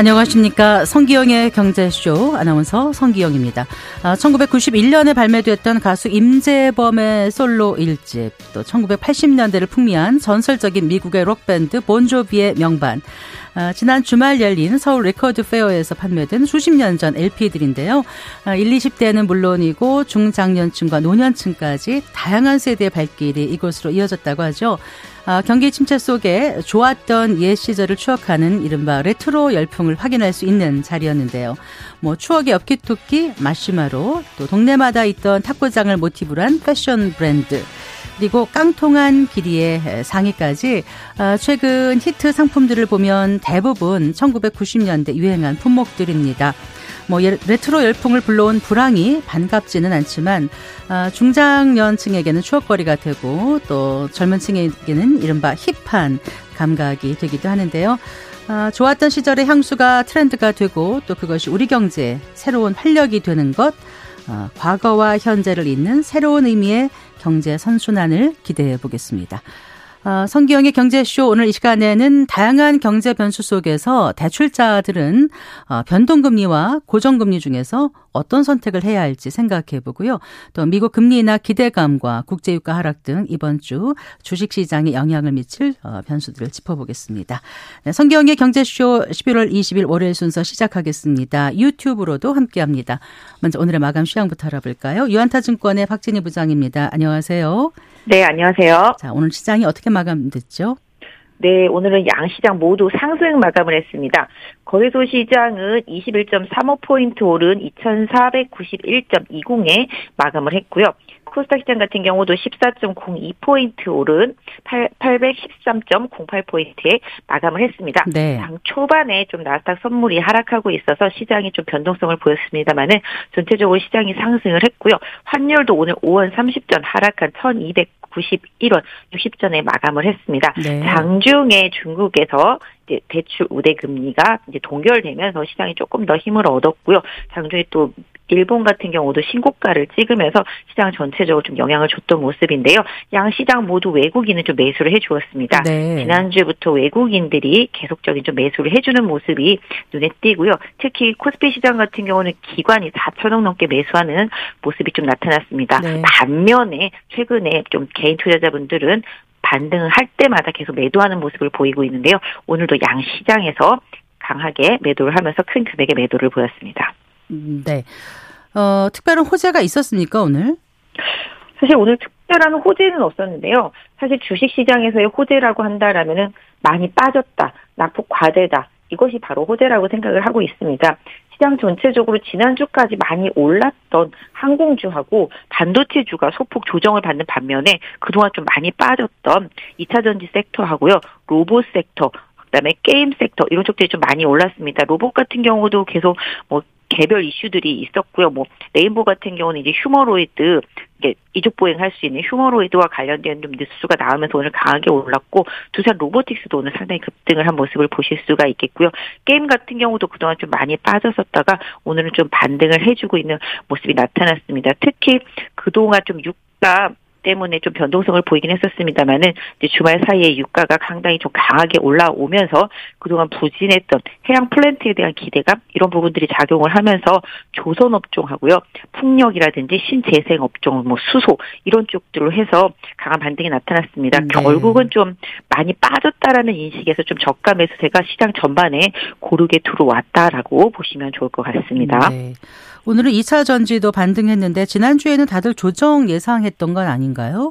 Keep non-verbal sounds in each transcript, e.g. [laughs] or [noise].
안녕하십니까. 성기영의 경제쇼 아나운서 성기영입니다. 1991년에 아, 발매됐던 가수 임재범의 솔로 1집, 또 1980년대를 풍미한 전설적인 미국의 록밴드 본조비의 명반, 아, 지난 주말 열린 서울 레코드 페어에서 판매된 수십 년 전 LP들인데요. 1, 20대는 물론이고 중장년층과 노년층까지 다양한 세대의 발길이 이곳으로 이어졌다고 하죠. 아, 경기 침체 속에 좋았던 옛 시절을 추억하는 이른바 레트로 열풍을 확인할 수 있는 자리였는데요. 뭐 추억의 엽기토끼, 마시마로, 또 동네마다 있던 탁구장을 모티브로 한 패션 브랜드, 그리고 깡똥한 길이의 상의까지 아, 최근 히트 상품들을 보면 대부분 1990년대 유행한 품목들입니다. 뭐 레트로 열풍을 불러온 불황이 반갑지는 않지만 아, 중장년층에게는 추억거리가 되고 또 젊은 층에게는 이른바 힙한 감각이 되기도 하는데요. 아, 좋았던 시절의 향수가 트렌드가 되고 또 그것이 우리 경제에 새로운 활력이 되는 것 과거와 현재를 잇는 새로운 의미의 경제 선순환을 기대해 보겠습니다. 어, 성기영의 경제쇼 오늘 이 시간에는 다양한 경제 변수 속에서 대출자들은 어, 변동금리와 고정금리 중에서 어떤 선택을 해야 할지 생각해 보고요. 또 미국 금리 인하 기대감과 국제유가 하락 등 이번 주 주식시장에 영향을 미칠 어, 변수들을 짚어보겠습니다. 네, 성기영의 경제쇼 11월 20일 월요일 순서 시작하겠습니다. 유튜브로도 함께합니다. 먼저 오늘의 마감 시황부터 알아볼까요? 유한타증권의 박진희 부장입니다. 안녕하세요. 네, 안녕하세요. 자, 오늘 시장이 어떻게 마감됐죠? 네, 오늘은 양시장 모두 상승 마감을 했습니다. 거래소 시장은 21.35포인트 오른 2491.20에 마감을 했고요. 코스닥 시장 같은 경우도 14.02포인트 오른 813.08포인트에 마감을 했습니다. 네. 장 초반에 좀 나스닥 선물이 하락하고 있어서 시장이 좀 변동성을 보였습니다만은 전체적으로 시장이 상승을 했고요. 환율도 오늘 5원 30전 하락한 1200 91원 60전에 마감을 했습니다. 네. 장중에 중국에서 대출 우대 금리가 이제 동결되면서 시장이 조금 더 힘을 얻었고요. 장중에 또 일본 같은 경우도 신고가를 찍으면서 시장 전체적으로 좀 영향을 줬던 모습인데요. 양 시장 모두 외국인은 좀 매수를 해주었습니다. 네. 지난주부터 외국인들이 계속적인 좀 매수를 해주는 모습이 눈에 띄고요. 특히 코스피 시장 같은 경우는 기관이 4천 원 넘게 매수하는 모습이 좀 나타났습니다. 네. 반면에 최근에 좀 개인 투자자분들은 반등을 할 때마다 계속 매도하는 모습을 보이고 있는데요. 오늘도 양 시장에서 강하게 매도를 하면서 큰 금액의 매도를 보였습니다. 음, 네. 어, 특별한 호재가 있었습니까, 오늘? 사실 오늘 특별한 호재는 없었는데요. 사실 주식 시장에서의 호재라고 한다라면은 많이 빠졌다, 낙폭 과대다. 이것이 바로 호재라고 생각을 하고 있습니다. 시장 전체적으로 지난주까지 많이 올랐던 항공주하고 반도체주가 소폭 조정을 받는 반면에 그동안 좀 많이 빠졌던 2차 전지 섹터하고요. 로봇 섹터, 그다음에 게임 섹터 이런 쪽들이 좀 많이 올랐습니다. 로봇 같은 경우도 계속 뭐 개별 이슈들이 있었고요. 뭐 레인보 같은 경우는 이제 휴머노이드 이족 보행할 수 있는 휴머노이드와 관련된 좀 뉴스가 나오면서 오늘 강하게 올랐고 두산 로보틱스도 오늘 상당히 급등을 한 모습을 보실 수가 있겠고요. 게임 같은 경우도 그동안 좀 많이 빠졌었다가 오늘은 좀 반등을 해주고 있는 모습이 나타났습니다. 특히 그동안 좀 유가 때문에 좀 변동성을 보이긴 했었습니다만은 이제 주말 사이에 유가가 상당히 좀 강하게 올라오면서 그동안 부진했던 해양 플랜트에 대한 기대감 이런 부분들이 작용을 하면서 조선 업종하고요 풍력이라든지 신재생 업종 뭐 수소 이런 쪽들로 해서 강한 반등이 나타났습니다. 네. 결국은 좀 많이 빠졌다라는 인식에서 좀 저가 매수세가 시장 전반에 고르게 들어왔다라고 보시면 좋을 것 같습니다. 네. 오늘은 2차 전지도 반등했는데 지난주에는 다들 조정 예상했던 건 아닌가요?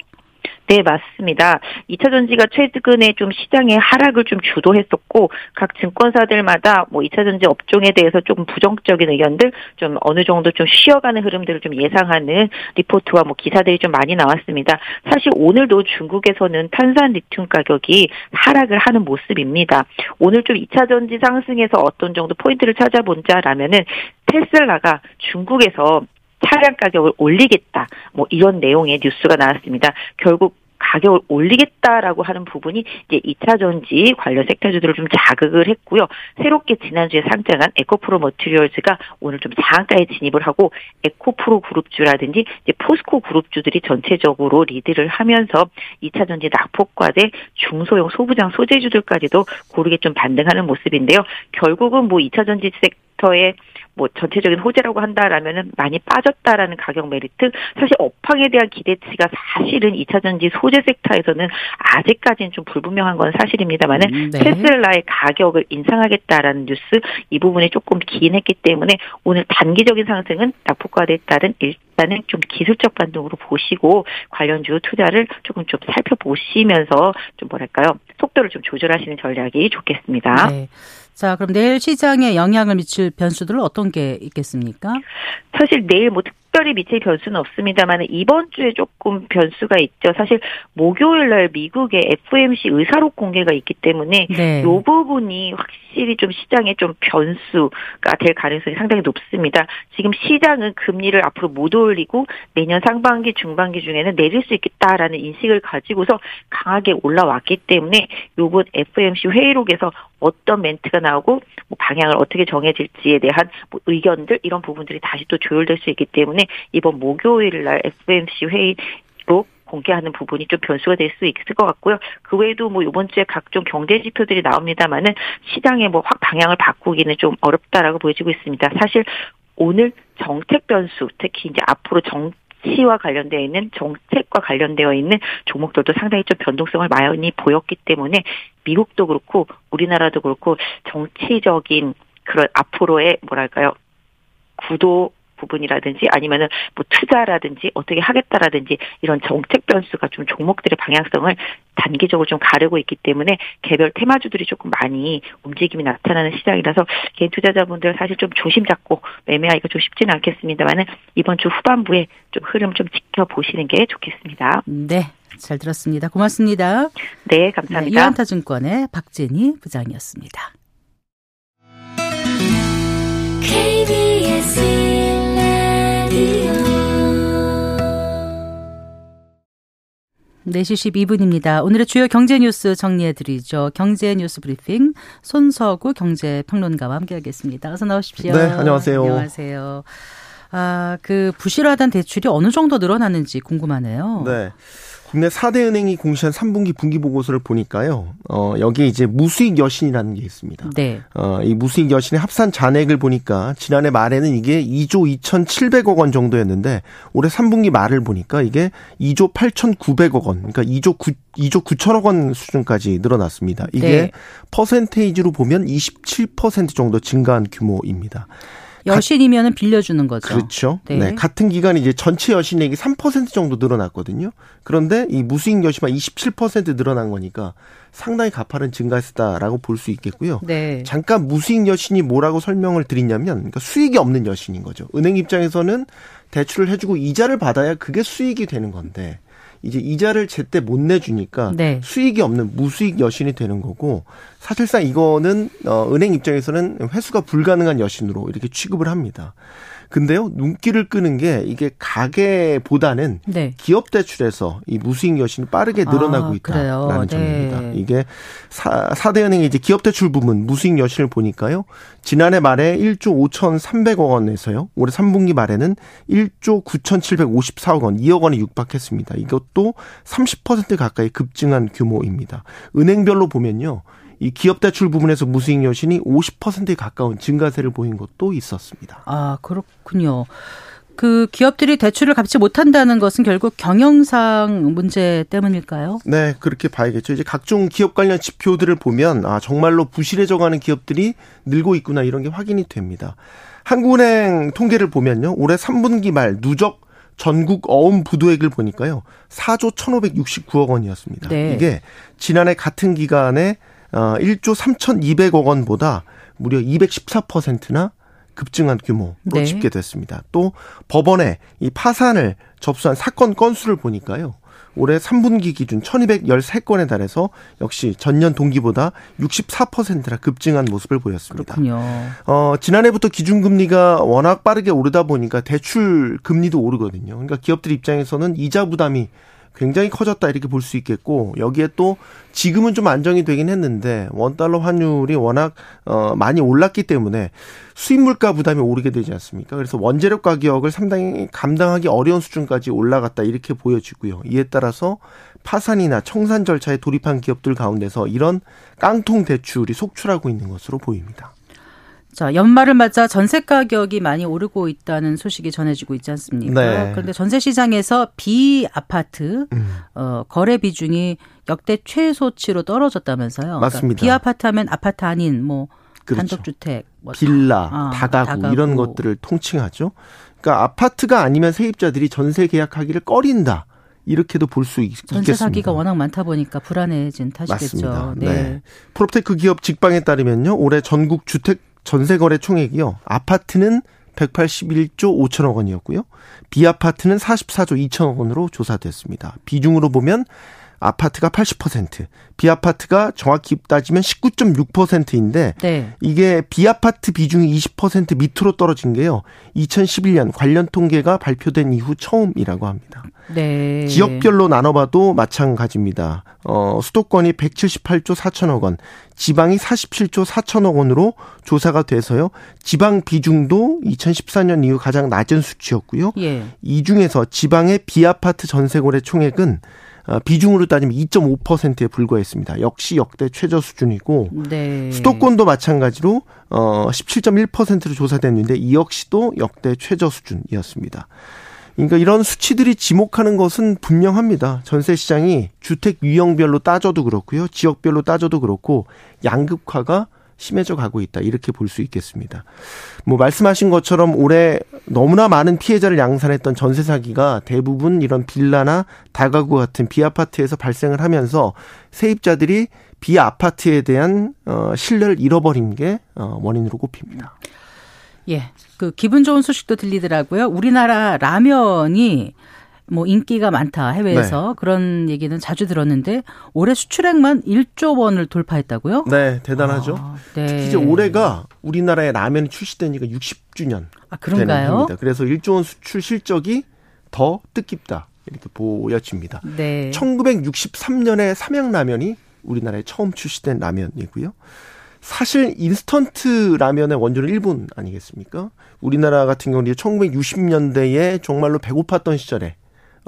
네, 맞습니다. 2차 전지가 최근에 좀 시장의 하락을 좀 주도했었고 각 증권사들마다 뭐 2차 전지 업종에 대해서 조금 부정적인 의견들 좀 어느 정도 좀 쉬어가는 흐름들을 좀 예상하는 리포트와 뭐 기사들이 좀 많이 나왔습니다. 사실 오늘도 중국에서는 탄산 리튬 가격이 하락을 하는 모습입니다. 오늘 좀 2차 전지 상승에서 어떤 정도 포인트를 찾아본자라면은 테슬라가 중국에서 차량 가격을 올리겠다. 뭐 이런 내용의 뉴스가 나왔습니다. 결국 가격을 올리겠다라고 하는 부분이 이제 2차 전지 관련 섹터주들을 좀 자극을 했고요. 새롭게 지난주에 상장한 에코프로 머티리얼즈가 오늘 좀 장가에 진입을 하고 에코프로 그룹주라든지 이제 포스코 그룹주들이 전체적으로 리드를 하면서 2차 전지 낙폭과대 중소형 소부장 소재주들까지도 고르게 좀 반등하는 모습인데요. 결국은 뭐 2차 전지 섹터의 뭐 전체적인 호재라고 한다라면은 많이 빠졌다라는 가격 메리트 사실 업황에 대한 기대치가 사실은 2차 전지 소재 섹터에서는 아직까지는 좀 불분명한 건 사실입니다만은 음, 네. 테슬라의 가격을 인상하겠다라는 뉴스 이 부분에 조금 기인했기 때문에 오늘 단기적인 상승은 낙폭과대에 따른 일단은 좀 기술적 반등으로 보시고 관련주 투자를 조금 좀 살펴보시면서 좀 뭐랄까요 속도를 좀 조절하시는 전략이 좋겠습니다. 네. 자, 그럼 내일 시장에 영향을 미칠 변수들은 어떤 게 있겠습니까? 사실 내일 뭐 특별히 미칠 변수는 없습니다만 이번 주에 조금 변수가 있죠. 사실 목요일 날 미국의 FMC 의사록 공개가 있기 때문에 네. 이 부분이 확실히 좀 시장에 좀 변수가 될 가능성이 상당히 높습니다. 지금 시장은 금리를 앞으로 못 올리고 내년 상반기 중반기 중에는 내릴 수 있겠다라는 인식을 가지고서 강하게 올라왔기 때문에 요번 FMC 회의록에서 어떤 멘트가 나오고 뭐 방향을 어떻게 정해질지에 대한 뭐 의견들 이런 부분들이 다시 또 조율될 수 있기 때문에 이번 목요일 날 FMC 회의로 공개하는 부분이 좀 변수가 될 수 있을 것 같고요. 그 외에도 뭐 이번 주에 각종 경제 지표들이 나옵니다만은 시장의 뭐 확 방향을 바꾸기는 좀 어렵다라고 보여지고 있습니다. 사실 오늘 정책 변수, 특히 이제 앞으로 정 치와 관련되어 있는 정책과 관련되어 있는 종목들도 상당히 좀 변동성을 많이 보였기 때문에 미국도 그렇고 우리나라도 그렇고 정치적인 그런 앞으로의 뭐랄까요 구도 부분이라든지 아니면은 뭐 투자라든지 어떻게 하겠다라든지 이런 정책 변수가 좀 종목들의 방향성을 단기적으로 좀 가르고 있기 때문에 개별 테마주들이 조금 많이 움직임이 나타나는 시장이라서 개인 투자자분들 사실 좀 조심 잡고 매매하기가 좀 쉽지는 않겠습니다만은 이번 주 후반부에 좀 흐름 좀 지켜보시는 게 좋겠습니다. 네. 잘 들었습니다. 고맙습니다. 네, 감사합니다. 네, 유한타증권의 박진희 부장이었습니다. 4시 12분입니다. 오늘의 주요 경제 뉴스 정리해 드리죠. 경제 뉴스 브리핑 손서구 경제 평론가와 함께 하겠습니다. 어서 나오십시오. 네, 안녕하세요. 안녕하세요. 아, 그 부실하단 대출이 어느 정도 늘어나는지 궁금하네요. 네. 국내 4대 은행이 공시한 3분기 분기 보고서를 보니까요. 어, 여기에 이제 무수익 여신이라는 게 있습니다. 네. 어, 이 무수익 여신의 합산 잔액을 보니까 지난해 말에는 이게 2조 2,700억 원 정도였는데 올해 3분기 말을 보니까 이게 2조 8,900억 원, 그러니까 2조 9 2조 9천억 원 수준까지 늘어났습니다. 이게 네. 퍼센테이지로 보면 27% 정도 증가한 규모입니다. 여신이면은 빌려주는 거죠. 그렇죠. 네. 네. 같은 기간 이제 전체 여신액이 3% 정도 늘어났거든요. 그런데 이 무수익 여신만 27% 늘어난 거니까 상당히 가파른 증가했다라고 볼 수 있겠고요. 네. 잠깐 무수익 여신이 뭐라고 설명을 드리냐면 그러니까 수익이 없는 여신인 거죠. 은행 입장에서는 대출을 해주고 이자를 받아야 그게 수익이 되는 건데 이제 이자를 제때 못 내주니까 네. 수익이 없는 무수익 여신이 되는 거고 사실상 이거는 어 은행 입장에서는 회수가 불가능한 여신으로 이렇게 취급을 합니다. 근데요, 눈길을 끄는 게 이게 가계보다는 네. 기업 대출에서 이 무수익 여신이 빠르게 늘어나고 아, 있다라는 네. 점입니다. 이게 사, 4대 은행의 이제 기업 대출 부문 무수익 여신을 보니까요. 지난해 말에 1조 5,300억 원에서요. 올해 3분기 말에는 1조 9,754억 원, 2억 원에 육박했습니다. 이것도 30% 가까이 급증한 규모입니다. 은행별로 보면요. 이 기업 대출 부분에서 무수익 여신이 50%에 가까운 증가세를 보인 것도 있었습니다. 아, 그렇군요. 그 기업들이 대출을 갚지 못한다는 것은 결국 경영상 문제 때문일까요? 네, 그렇게 봐야겠죠. 이제 각종 기업 관련 지표들을 보면 아 정말로 부실해져가는 기업들이 늘고 있구나 이런 게 확인이 됩니다. 한국은행 통계를 보면요, 올해 3분기 말 누적 전국 어음 부도액을 보니까요, 4조 1,569억 원이었습니다. 네. 이게 지난해 같은 기간에 어 1조 3,200억 원보다 무려 214%나 급증한 규모로 네. 집계됐습니다. 또 법원에 이 파산을 접수한 사건 건수를 보니까요. 올해 3분기 기준 1213건에 달해서 역시 전년 동기보다 64%나 급증한 모습을 보였습니다. 그렇군요. 어, 지난해부터 기준금리가 워낙 빠르게 오르다 보니까 대출 금리도 오르거든요. 그러니까 기업들 입장에서는 이자 부담이 굉장히 커졌다 이렇게 볼 수 있겠고 여기에 또 지금은 좀 안정이 되긴 했는데 원 달러 환율이 워낙 어 많이 올랐기 때문에 수입 물가 부담이 오르게 되지 않습니까? 그래서 원재료 가격을 상당히 감당하기 어려운 수준까지 올라갔다 이렇게 보여지고요. 이에 따라서 파산이나 청산 절차에 돌입한 기업들 가운데서 이런 깡통 대출이 속출하고 있는 것으로 보입니다. 자, 연말을 맞아 전세 가격이 많이 오르고 있다는 소식이 전해지고 있지 않습니까? 네. 그런데 전세 시장에서 비아파트 음. 어, 거래 비중이 역대 최소치로 떨어졌다면서요. 그러니까 맞습니다. 그러니까 비아파트 하면 아파트 아닌 뭐 그렇죠. 단독주택, 뭐 빌라, 아, 다가구, 다가구, 이런 것들을 통칭하죠. 그러니까 아파트가 아니면 세입자들이 전세 계약하기를 꺼린다. 이렇게도 볼 수 있겠습니다. 전세 사기가 워낙 많다 보니까 불안해진 탓이겠죠. 맞습니다. 네. 네. 프롭테크 기업 직방에 따르면요. 올해 전국 주택 전세 거래 총액이요. 아파트는 181조 5천억 원이었고요. 비아파트는 44조 2천억 원으로 조사됐습니다. 비중으로 보면 아파트가 80%, 비아파트가 정확히 따지면 19.6%인데 네. 이게 비아파트 비중이 20% 밑으로 떨어진 게요. 2011년 관련 통계가 발표된 이후 처음이라고 합니다. 네. 지역별로 나눠봐도 마찬가지입니다. 어, 수도권이 178조 4천억 원, 지방이 47조 4천억 원으로 조사가 돼서요. 지방 비중도 2014년 이후 가장 낮은 수치였고요. 예. 이 중에서 지방의 비아파트 전세 거래 총액은 어, 비중으로 따지면 2.5%에 불과했습니다. 역시 역대 최저 수준이고 네. 수도권도 마찬가지로 어 17.1%로 조사됐는데 이 역시도 역대 최저 수준이었습니다. 그러니까 이런 수치들이 지목하는 것은 분명합니다. 전세 시장이 주택 유형별로 따져도 그렇고요. 지역별로 따져도 그렇고 양극화가 심해져 가고 있다. 이렇게 볼 수 있겠습니다. 뭐 말씀하신 것처럼 올해 너무나 많은 피해자를 양산했던 전세 사기가 대부분 이런 빌라나 다가구 같은 비아파트에서 발생을 하면서 세입자들이 비아파트에 대한 어 신뢰를 잃어버린 게 어, 원인으로 꼽힙니다. 예. 그 기분 좋은 소식도 들리더라고요. 우리나라 라면이 뭐 인기가 많다 해외에서 네. 그런 얘기는 자주 들었는데 올해 수출액만 1조 원을 돌파했다고요? 네, 대단하죠. 아, 네. 특히 이제 올해가 우리나라에 라면이 출시된 지가 60주년 아, 그런가요? 그래서 1조 원 수출 실적이 더 뜻깊다 이렇게 보여집니다. 네. 1963년에 삼양라면이 우리나라에 처음 출시된 라면이고요. 사실 인스턴트 라면의 원조는 일본 아니겠습니까? 우리나라 같은 경우는 1960년대에 정말로 배고팠던 시절에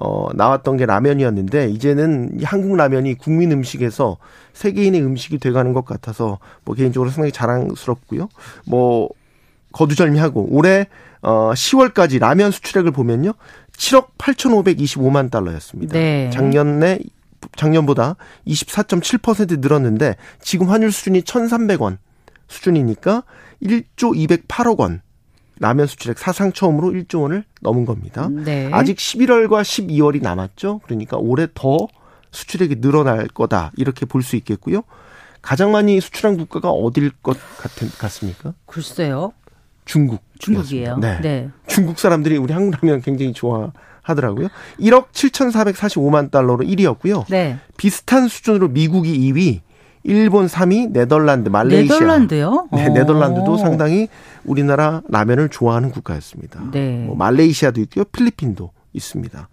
어, 나왔던 게 라면이었는데 이제는 한국 라면이 국민 음식에서 세계인의 음식이 돼가는 것 같아서 뭐 개인적으로 상당히 자랑스럽고요. 뭐 거두절미하고 올해 어 10월까지 라면 수출액을 보면요. 7억 8,525만 달러였습니다. 네. 작년에 작년보다 24.7% 늘었는데 지금 환율 수준이 1,300원 수준이니까 1조 208억 원 라면 수출액 사상 처음으로 1조 원을 넘은 겁니다. 네. 아직 11월과 12월이 남았죠. 그러니까 올해 더 수출액이 늘어날 거다 이렇게 볼 수 있겠고요. 가장 많이 수출한 국가가 어딜 것 같은, 같습니까? 글쎄요. 중국. 중국이에요. 네. 네. 중국 사람들이 우리 한국 라면 굉장히 좋아하더라고요. 1억 7,445만 달러로 1위였고요. 네. 비슷한 수준으로 미국이 2위, 일본 3위, 네덜란드, 말레이시아. 네덜란드요? 네, 네덜란드도 상당히 우리나라 라면을 좋아하는 국가였습니다. 네. 뭐 말레이시아도 있고요, 필리핀도 있습니다.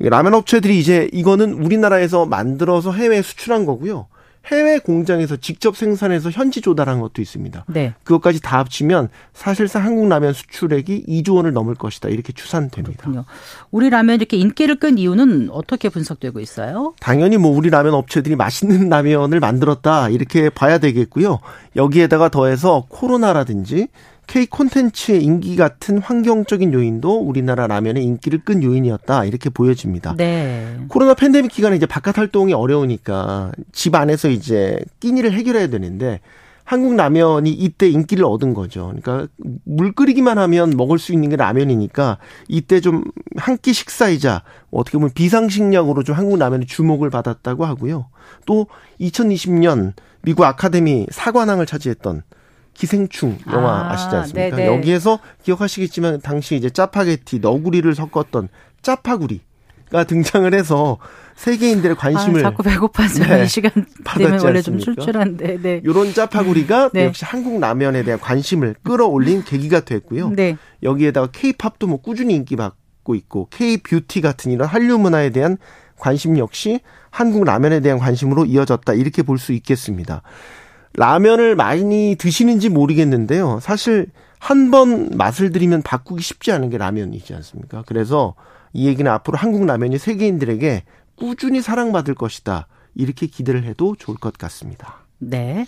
라면 업체들이 이제 이거는 우리나라에서 만들어서 해외에 수출한 거고요. 해외 공장에서 직접 생산해서 현지 조달한 것도 있습니다. 네. 그것까지 다 합치면 사실상 한국 라면 수출액이 2조 원을 넘을 것이다. 이렇게 추산됩니다. 그렇군요. 우리 라면 이렇게 인기를 끈 이유는 어떻게 분석되고 있어요? 당연히 뭐 우리 라면 업체들이 맛있는 [laughs] 라면을 만들었다. 이렇게 봐야 되겠고요. 여기에다가 더해서 코로나라든지 K 콘텐츠의 인기 같은 환경적인 요인도 우리나라 라면의 인기를 끈 요인이었다 이렇게 보여집니다. 네. 코로나 팬데믹 기간에 이제 바깥 활동이 어려우니까 집 안에서 이제 끼니를 해결해야 되는데 한국 라면이 이때 인기를 얻은 거죠. 그러니까 물 끓이기만 하면 먹을 수 있는 게 라면이니까 이때 좀 한 끼 식사이자 어떻게 보면 비상식량으로 좀 한국 라면이 주목을 받았다고 하고요. 또 2020년 미국 아카데미 사관왕을 차지했던 기생충 영화 아, 시지 않습니까? 네네. 여기에서 기억하시겠지만 당시 이제 짜파게티 너구리를 섞었던 짜파구리 가 등장을 해서 세계인들의 관심을 아, 자꾸 배고파서 네, 이 시간 되면 원래 좀 출출한데 네. 이런 짜파구리가 네. 역시 한국 라면에 대한 관심을 끌어올린 계기가 됐고요. 네. 여기에다가 케이팝도 뭐 꾸준히 인기 받고 있고 K 뷰티 같은 이런 한류 문화에 대한 관심 역시 한국 라면에 대한 관심으로 이어졌다 이렇게 볼 수 있겠습니다. 라면을 많이 드시는지 모르겠는데요. 사실 한 번 맛을 들이면 바꾸기 쉽지 않은 게 라면이지 않습니까? 그래서 이 얘기는 앞으로 한국 라면이 세계인들에게 꾸준히 사랑받을 것이다. 이렇게 기대를 해도 좋을 것 같습니다. 네.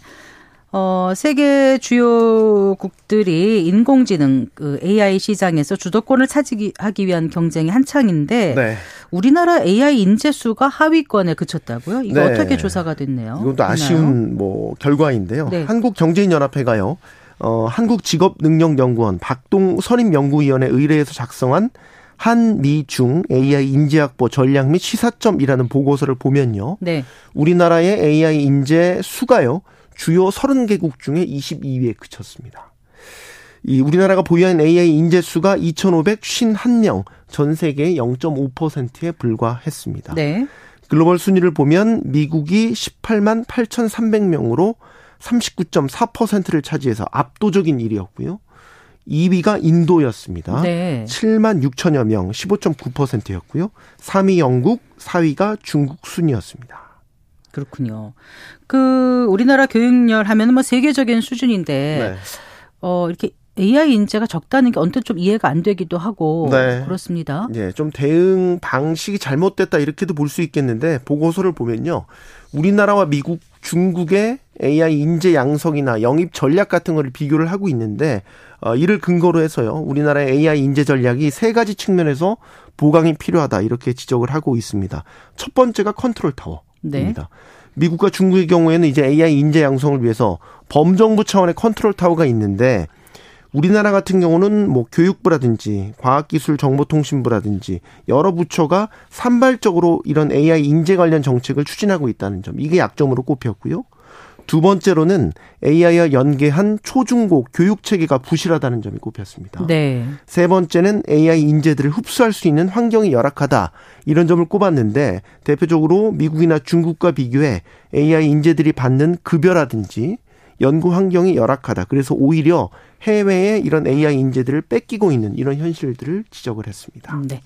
어, 세계 주요국들이 인공지능 그 AI 시장에서 주도권을 차지하기 위한 경쟁이 한창인데 네. 우리나라 AI 인재 수가 하위권에 그쳤다고요? 이거 네. 어떻게 조사가 됐네요? 이것도 아쉬운 뭐 결과인데요. 네. 한국경제인연합회가요. 어, 한국직업능력연구원 박동 선임연구위원회 의뢰에서 작성한 한미중 AI 인재학보 전략 및 시사점이라는 보고서를 보면요. 네. 우리나라의 AI 인재 수가요. 주요 30개국 중에 22위에 그쳤습니다. 이 우리나라가 보유한 AI 인재 수가 2,551명, 전 세계 0.5%에 불과했습니다. 네. 글로벌 순위를 보면 미국이 18만 8,300명으로 39.4%를 차지해서 압도적인 일이었고요. 2위가 인도였습니다. 네. 7만 6천여 명, 15.9%였고요. 3위 영국, 4위가 중국 순이었습니다. 그렇군요. 그 우리나라 교육열 하면은 뭐 세계적인 수준인데 네. 어 이렇게 AI 인재가 적다는 게 언뜻 좀 이해가 안 되기도 하고 네. 그렇습니다. 예, 좀 대응 방식이 잘못됐다 이렇게도 볼 수 있겠는데 보고서를 보면요. 우리나라와 미국, 중국의 AI 인재 양성이나 영입 전략 같은 거를 비교를 하고 있는데 어, 이를 근거로 해서요. 우리나라의 AI 인재 전략이 세 가지 측면에서 보강이 필요하다 이렇게 지적을 하고 있습니다. 첫 번째가 컨트롤 타워 입니다. 네. 미국과 중국의 경우에는 이제 AI 인재 양성을 위해서 범정부 차원의 컨트롤 타워가 있는데 우리나라 같은 경우는 뭐 교육부라든지 과학기술정보통신부라든지 여러 부처가 산발적으로 이런 AI 인재 관련 정책을 추진하고 있다는 점 이게 약점으로 꼽혔고요. 두 번째로는 AI와 연계한 초중고 교육 체계가 부실하다는 점이 꼽혔습니다. 네. 세 번째는 AI 인재들을 흡수할 수 있는 환경이 열악하다. 이런 점을 꼽았는데 대표적으로 미국이나 중국과 비교해 AI 인재들이 받는 급여라든지 연구 환경이 열악하다. 그래서 오히려 해외에 이런 AI 인재들을 뺏기고 있는 이런 현실들을 지적을 했습니다. 네.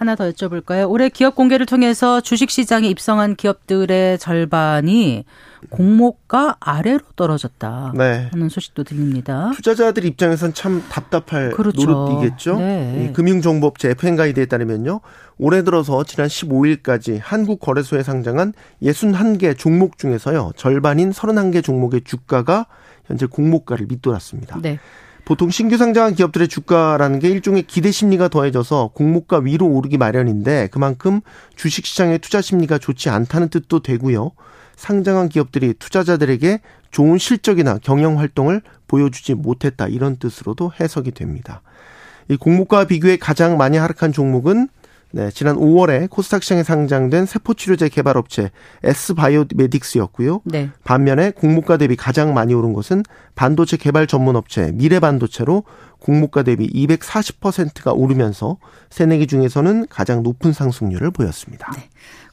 하나 더 여쭤볼까요? 올해 기업 공개를 통해서 주식시장에 입성한 기업들의 절반이 공모가 아래로 떨어졌다 네. 하는 소식도 들립니다. 투자자들 입장에선 참 답답할 그렇죠. 노릇이겠죠. 네. 금융정보업체 FN가이드에 따르면요. 올해 들어서 지난 15일까지 한국거래소에 상장한 61개 종목 중에서요. 절반인 31개 종목의 주가가 현재 공모가를 밑돌았습니다. 네. 보통 신규 상장한 기업들의 주가라는 게 일종의 기대 심리가 더해져서 공모가 위로 오르기 마련인데 그만큼 주식 시장의 투자 심리가 좋지 않다는 뜻도 되고요. 상장한 기업들이 투자자들에게 좋은 실적이나 경영 활동을 보여주지 못했다 이런 뜻으로도 해석이 됩니다. 이 공모가 비교에 가장 많이 하락한 종목은 네, 지난 5월에 코스닥 시장에 상장된 세포치료제 개발업체 S바이오메딕스였고요. 네. 반면에 공모가 대비 가장 많이 오른 것은 반도체 개발 전문업체 미래반도체로 공모가 대비 240%가 오르면서 새내기 중에서는 가장 높은 상승률을 보였습니다. 네.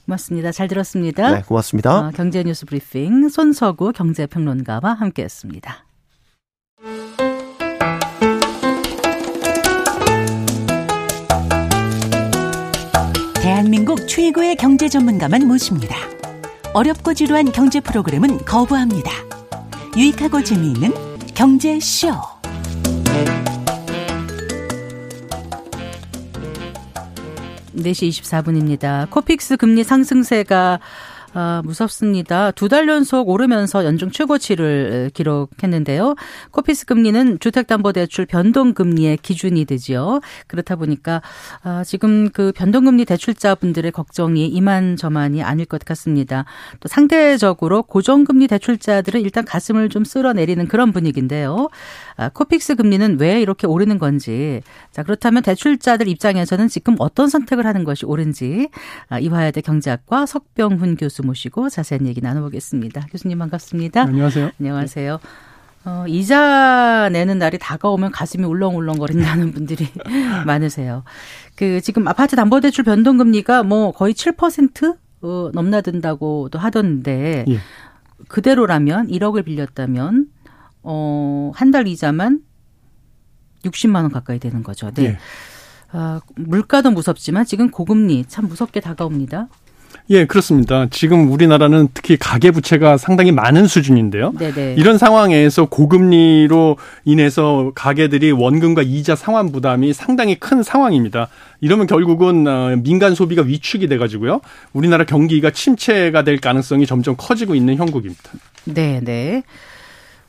고맙습니다. 잘 들었습니다. 네, 고맙습니다. 어, 경제뉴스 브리핑 손서구 경제평론가와 함께했습니다. 대한민국 최고의 경제 전문가만 모십니다. 어렵고 지루한 경제 프로그램은 거부합니다. 유익하고 재미있는 경제쇼. 네시 24분입니다. 코픽스 금리 상승세가 아, 무섭습니다. 두 달 연속 오르면서 연중 최고치를 기록했는데요. 코픽스 금리는 주택담보대출 변동금리의 기준이 되지요. 그렇다 보니까 아, 지금 그 변동금리 대출자분들의 걱정이 이만저만이 아닐 것 같습니다. 또 상대적으로 고정금리 대출자들은 일단 가슴을 좀 쓸어내리는 그런 분위기인데요. 아, 코픽스 금리는 왜 이렇게 오르는 건지. 자, 그렇다면 대출자들 입장에서는 지금 어떤 선택을 하는 것이 옳은지 아, 이화여대 경제학과 석병훈 교수 모시고 자세한 얘기 나눠보겠습니다. 교수님 반갑습니다. 안녕하세요. 안녕하세요. 어, 이자 내는 날이 다가오면 가슴이 울렁울렁거린다는 분들이 [laughs] 많으세요. 그 지금 아파트 담보대출 변동금리가 뭐 거의 7% 어, 넘나든다고도 하던데 예. 그대로라면 1억을 빌렸다면 어, 한 달 이자만 60만 원 가까이 되는 거죠. 네. 예. 아, 물가도 무섭지만 지금 고금리 참 무섭게 다가옵니다. 예, 그렇습니다. 지금 우리나라는 특히 가계 부채가 상당히 많은 수준인데요. 네네. 이런 상황에서 고금리로 인해서 가계들이 원금과 이자 상환 부담이 상당히 큰 상황입니다. 이러면 결국은 어, 민간 소비가 위축이 돼 가지고요. 우리나라 경기가 침체가 될 가능성이 점점 커지고 있는 형국입니다. 네, 네.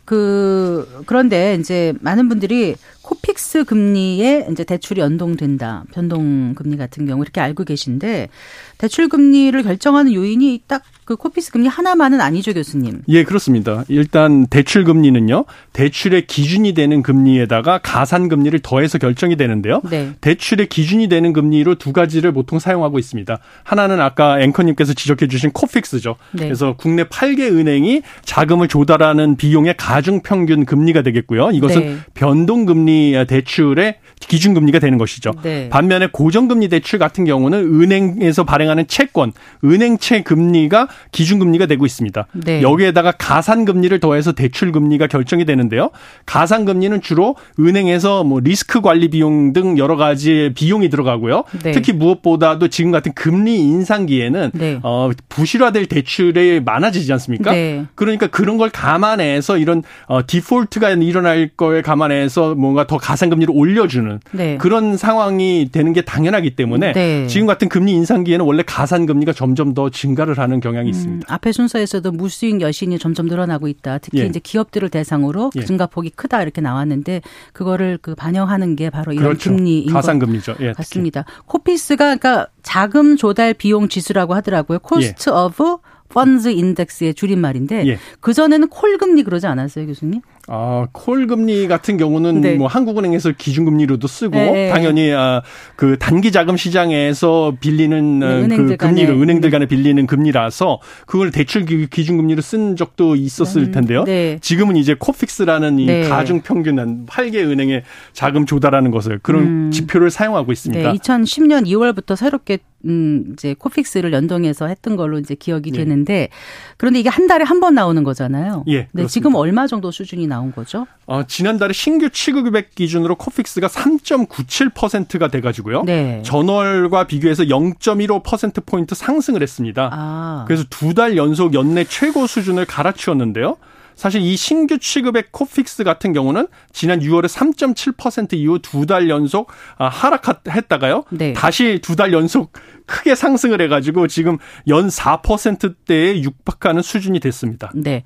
그 그런데 이제 많은 분들이 코픽스 금리에 이제 대출이 연동된다. 변동 금리 같은 경우 이렇게 알고 계신데 대출 금리를 결정하는 요인이 딱 그 코픽스 금리 하나만은 아니죠, 교수님. 예, 그렇습니다. 일단 대출 금리는요. 대출의 기준이 되는 금리에다가 가산 금리를 더해서 결정이 되는데요. 네. 대출의 기준이 되는 금리로 두 가지를 보통 사용하고 있습니다. 하나는 아까 앵커님께서 지적해 주신 코픽스죠. 네. 그래서 국내 8개 은행이 자금을 조달하는 비용의 가중 평균 금리가 되겠고요. 이것은 네. 변동 금리 대출의 기준 금리가 되는 것이죠. 네. 반면에 고정 금리 대출 같은 경우는 은행에서 발행하는 채권, 은행채 금리가 기준 금리가 되고 있습니다. 네. 여기에다가 가산 금리를 더해서 대출 금리가 결정이 되는데요. 가산 금리는 주로 은행에서 뭐 리스크 관리 비용 등 여러 가지 비용이 들어가고요. 네. 특히 무엇보다도 지금 같은 금리 인상기에는 네. 어, 부실화될 대출이 많아지지 않습니까? 네. 그러니까 그런 걸 감안해서 이런 어, 디폴트가 일어날 걸 감안해서 뭔가 더 가산금리를 올려주는 네. 그런 상황이 되는 게 당연하기 때문에 네. 지금 같은 금리 인상기에는 원래 가산금리가 점점 더 증가를 하는 경향이 음, 있습니다. 앞에 순서에서도 무수익 여신이 점점 늘어나고 있다. 특히 예. 이제 기업들을 대상으로 예. 증가폭이 크다 이렇게 나왔는데 그거를 그 반영하는 게 바로 이런 그렇죠. 금리인 가산금리죠. 예, 맞습니다. 코픽스가 그러니까 자금 조달 비용 지수라고 하더라고요. Cost of Funds Index의 줄임말인데 예. 그 전에는 콜 금리 그러지 않았어요, 교수님? 아, 콜 금리 같은 경우는 네. 뭐 한국은행에서 기준금리로도 쓰고 네. 당연히 아, 그 단기 자금 시장에서 빌리는 네, 그 금리를 은행들 간에 빌리는 금리라서 그걸 대출 기준금리로 쓴 적도 있었을 음, 텐데요. 네. 지금은 이제 코픽스라는 이 네. 가중 평균 8개 은행에 자금 조달하는 것을 그런 음. 지표를 사용하고 있습니다. 2010년 2월부터 새롭게 음, 이제 코픽스를 연동해서 했던 걸로 이제 기억이 예. 되는데 그런데 이게 한 달에 한 번 나오는 거잖아요. 예. 네, 지금 얼마 정도 수준이 나온 거죠? 어, 지난달에 신규 취급액 기준으로 코픽스가 3.97%가 돼 가지고요. 네. 전월과 비교해서 0.15% 포인트 상승을 했습니다. 아. 그래서 두 달 연속 연내 최고 수준을 갈아치웠는데요. 사실 이 신규 취급액 코픽스 같은 경우는 지난 6월에 3.7% 이후 두 달 연속 아, 하락했다가요. 네. 다시 두 달 연속 크게 상승을 해가지고 지금 연 4%대에 육박하는 수준이 됐습니다. 네.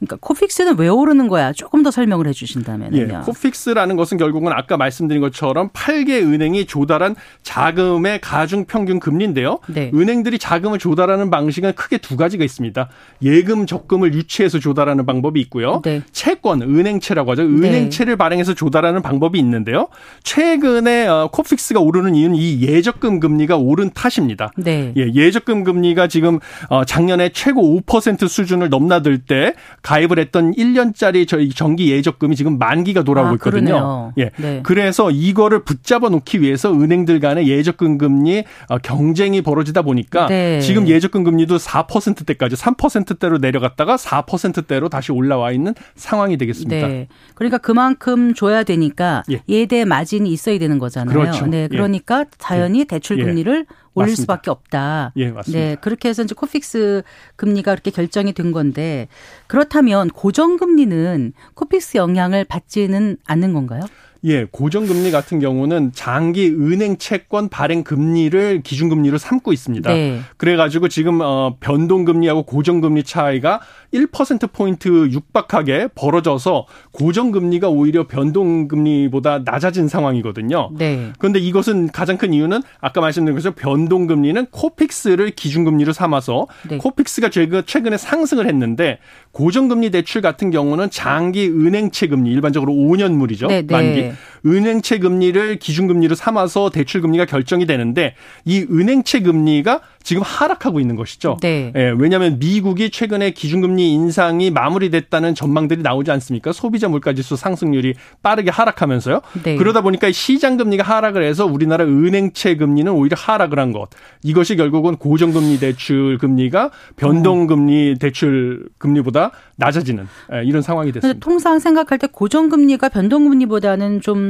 그러니까 코픽스는 왜 오르는 거야? 조금 더 설명을 해 주신다면요. 예, 코픽스라는 것은 결국은 아까 말씀드린 것처럼 8개 은행이 조달한 자금의 가중 평균 금리인데요. 네. 은행들이 자금을 조달하는 방식은 크게 두 가지가 있습니다. 예금 적금을 유치해서 조달하는 방법이 있고요. 네. 채권, 은행채라고 하죠. 네. 은행채를 네. 발행해서 조달하는 방법이 있는데요. 최근에 어, 코픽스가 오르는 이유는 이 예적금 금리가 오른 탓입니다. 네. 예, 예적금 금리가 지금 어, 작년에 최고 5% 수준을 넘나들 때 가입을 했던 1년짜리 저희 정기 예적금이 지금 만기가 돌아오고 아, 있거든요. 예. 네. 그래서 이거를 붙잡아 놓기 위해서 은행들 간의 예적금 금리 어, 경쟁이 벌어지다 보니까 네. 지금 예적금 금리도 4%대까지 3%대로 내려갔다가 4%대로 다시 올라와 있는 상황이 되겠습니다. 네. 그러니까 그만큼 줘야 되니까 예. 예대 마진이 있어야 되는 거잖아요. 그렇죠. 네. 그러니까 예. 자연히 대출 예. 금리를 올릴 맞습니다. 수밖에 없다. 예, 맞습니다. 네, 그렇게 해서 이제 코픽스 금리가 그렇게 결정이 된 건데 그렇다면 고정 금리는 코픽스 영향을 받지는 않는 건가요? 예, 고정금리 같은 경우는 장기 은행 채권 발행 금리를 기준금리로 삼고 있습니다. 네. 그래가지고 지금 어 변동금리하고 고정금리 차이가 1% 포인트 육박하게 벌어져서 고정금리가 오히려 변동금리보다 낮아진 상황이거든요. 네. 그런데 이것은 가장 큰 이유는 아까 말씀드린 것처럼 변동금리는 코픽스를 기준금리로 삼아서 네. 코픽스가 최근에 상승을 했는데 고정금리 대출 같은 경우는 장기 은행채 금리 일반적으로 5년물이죠. 네, 네. 만기 네. 은행채 금리를 기준금리로 삼아서 대출 금리가 결정이 되는데 이 은행채 금리가 지금 하락하고 있는 것이죠. 네. 예, 왜냐하면 미국이 최근에 기준금리 인상이 마무리됐다는 전망들이 나오지 않습니까? 소비자 물가지수 상승률이 빠르게 하락하면서요. 네. 그러다 보니까 시장 금리가 하락을 해서 우리나라 은행채 금리는 오히려 하락을 한 것. 이것이 결국은 고정금리 대출 금리가 변동금리 대출 금리보다 낮아지는 예, 이런 상황이 됐습니다. 통상 생각할 때 고정금리가 변동금리보다는 좀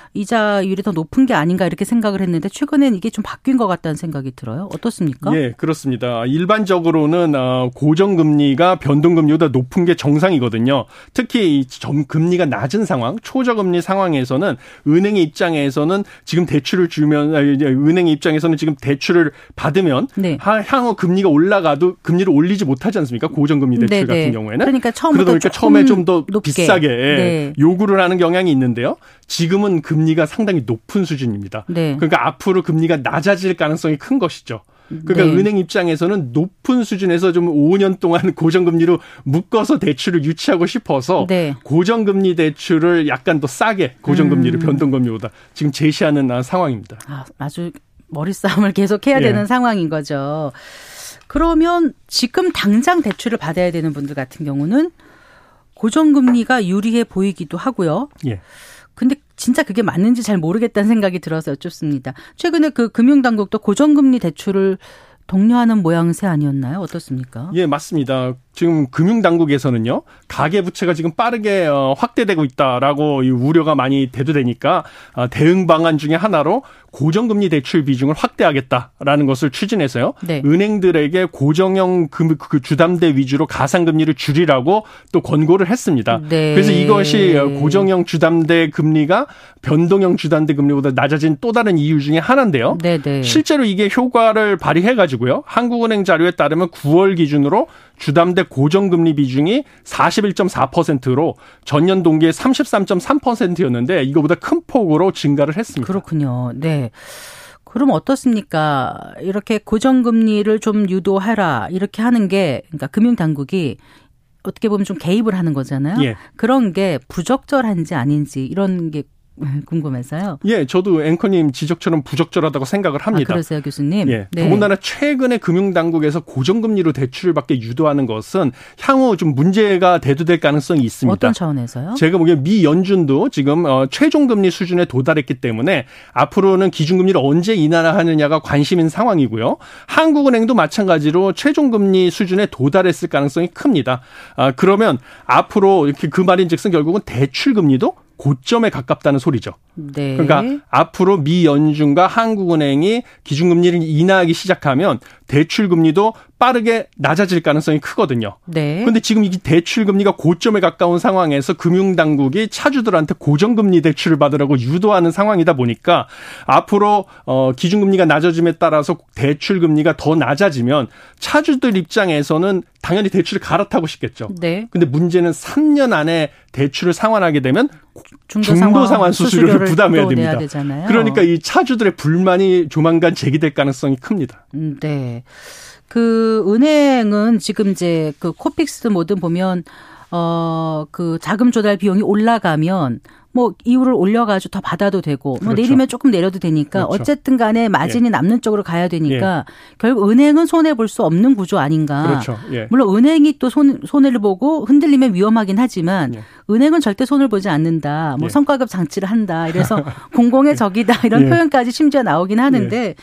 이자율이 더 높은 게 아닌가 이렇게 생각을 했는데 최근엔 이게 좀 바뀐 것 같다는 생각이 들어요. 어떻습니까? 예, 그렇습니다. 일반적으로는 어, 고정금리가 변동금리보다 높은 게 정상이거든요. 특히 이 금리가 낮은 상황, 초저금리 상황에서는 은행의 입장에서는 지금 대출을 주면 은행의 입장에서는 지금 대출을 받으면 네. 향후 금리가 올라가도 금리를 올리지 못하지 않습니까? 고정금리 대출 네네. 같은 네. 경우에는 그러니까 처음부터 그러다 보니까 처음에 좀 더 비싸게 네. 요구를 하는 경향이 있는데요. 지금은 금 리가 상당히 높은 수준입니다. 네. 그러니까 앞으로 금리가 낮아질 가능성이 큰 것이죠. 그러니까 네. 은행 입장에서는 높은 수준에서 좀 5년 동안 [laughs] 고정금리로 묶어서 대출을 유치하고 싶어서 네. 고정금리 대출을 약간 더 싸게 고정금리를 음. 변동금리보다 지금 제시하는 상황입니다. 아, 아주 머리 싸움을 계속 해야 예. 되는 상황인 거죠. 그러면 지금 당장 대출을 받아야 되는 분들 같은 경우는 고정금리가 유리해 보이기도 하고요. 예. 근데 진짜 그게 맞는지 잘 모르겠다는 생각이 들어서 여쭙습니다. 최근에 그 금융당국도 고정금리 대출을 독려하는 모양새 아니었나요? 어떻습니까? 예, 맞습니다. 지금 금융당국에서는요, 가계부채가 지금 빠르게 어, 확대되고 있다라고 우려가 많이 대두되니까 어, 대응 방안 중에 하나로 고정금리 대출 비중을 확대하겠다라는 것을 추진해서요. 네. 은행들에게 고정형 금, 그 주담대 위주로 가상금리를 줄이라고 또 권고를 했습니다. 네. 그래서 이것이 고정형 주담대 금리가 변동형 주담대 금리보다 낮아진 또 다른 이유 중에 하나인데요. 네, 네. 실제로 이게 효과를 발휘해가지고요. 한국은행 자료에 따르면 9월 기준으로 주담대 고정금리 비중이 41.4%로 전년 동기에 33.3%였는데 이거보다 큰 폭으로 증가를 했습니다. 그렇군요. 네. 그럼 어떻습니까? 이렇게 고정금리를 좀 유도해라 이렇게 하는 게 그러니까 금융당국이 어떻게 보면 좀 개입을 하는 거잖아요. 예. 그런 게 부적절한지 아닌지 이런 게 [laughs] 궁금해서요. 예, 저도 앵커님 지적처럼 부적절하다고 생각을 합니다. 아, 그러세요, 교수님? 예. 네. 더군다나 최근에 금융당국에서 고정금리로 대출을 받게 유도하는 것은 향후 좀 문제가 대두될 가능성이 있습니다. 어떤 차원에서요? 제가 보기엔 미 연준도 지금 어, 최종금리 수준에 도달했기 때문에 앞으로는 기준금리를 언제 인하하느냐가 관심인 상황이고요. 한국은행도 마찬가지로 최종금리 수준에 도달했을 가능성이 큽니다. 아, 그러면 앞으로 이렇게 그 말인즉슨 결국은 대출금리도 고점에 가깝다는 소리죠. 네. 그러니까 앞으로 미 연준과 한국은행이 기준금리를 인하하기 시작하면 대출 금리도 빠르게 낮아질 가능성이 크거든요. 네. 그런데 지금 이 대출 금리가 고점에 가까운 상황에서 금융 당국이 차주들한테 고정금리 대출을 받으라고 유도하는 상황이다 보니까 앞으로 어 기준금리가 낮아짐에 따라서 대출 금리가 더 낮아지면 차주들 입장에서는 당연히 대출을 갈아타고 싶겠죠. 네. 근데 문제는 3년 안에 대출을 상환하게 되면 중도, 중도 상환 수수료를 부담해야 됩니다. 그러니까 이 차주들의 불만이 조만간 제기될 가능성이 큽니다. 음, 네. 그 은행은 지금 이제 그 코픽스 뭐든 보면 어 그 자금 조달 비용이 올라가면 뭐 이율을 올려가지고 더 받아도 되고 뭐 그렇죠. 뭐 내리면 조금 내려도 되니까 그렇죠. 어쨌든 간에 마진이 예. 남는 쪽으로 가야 되니까 예. 결국 은행은 손해 볼 수 없는 구조 아닌가. 그렇죠. 예. 물론 은행이 또 손, 손해를 보고 흔들리면 위험하긴 하지만 예. 은행은 절대 손을 보지 않는다. 뭐 예. 성과급 장치를 한다. 이래서 [laughs] 공공의 적이다 이런 예. 표현까지 심지어 나오긴 하는데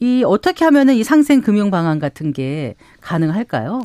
이 어떻게 하면은 이 상생 금융 방안 같은 게 가능할까요?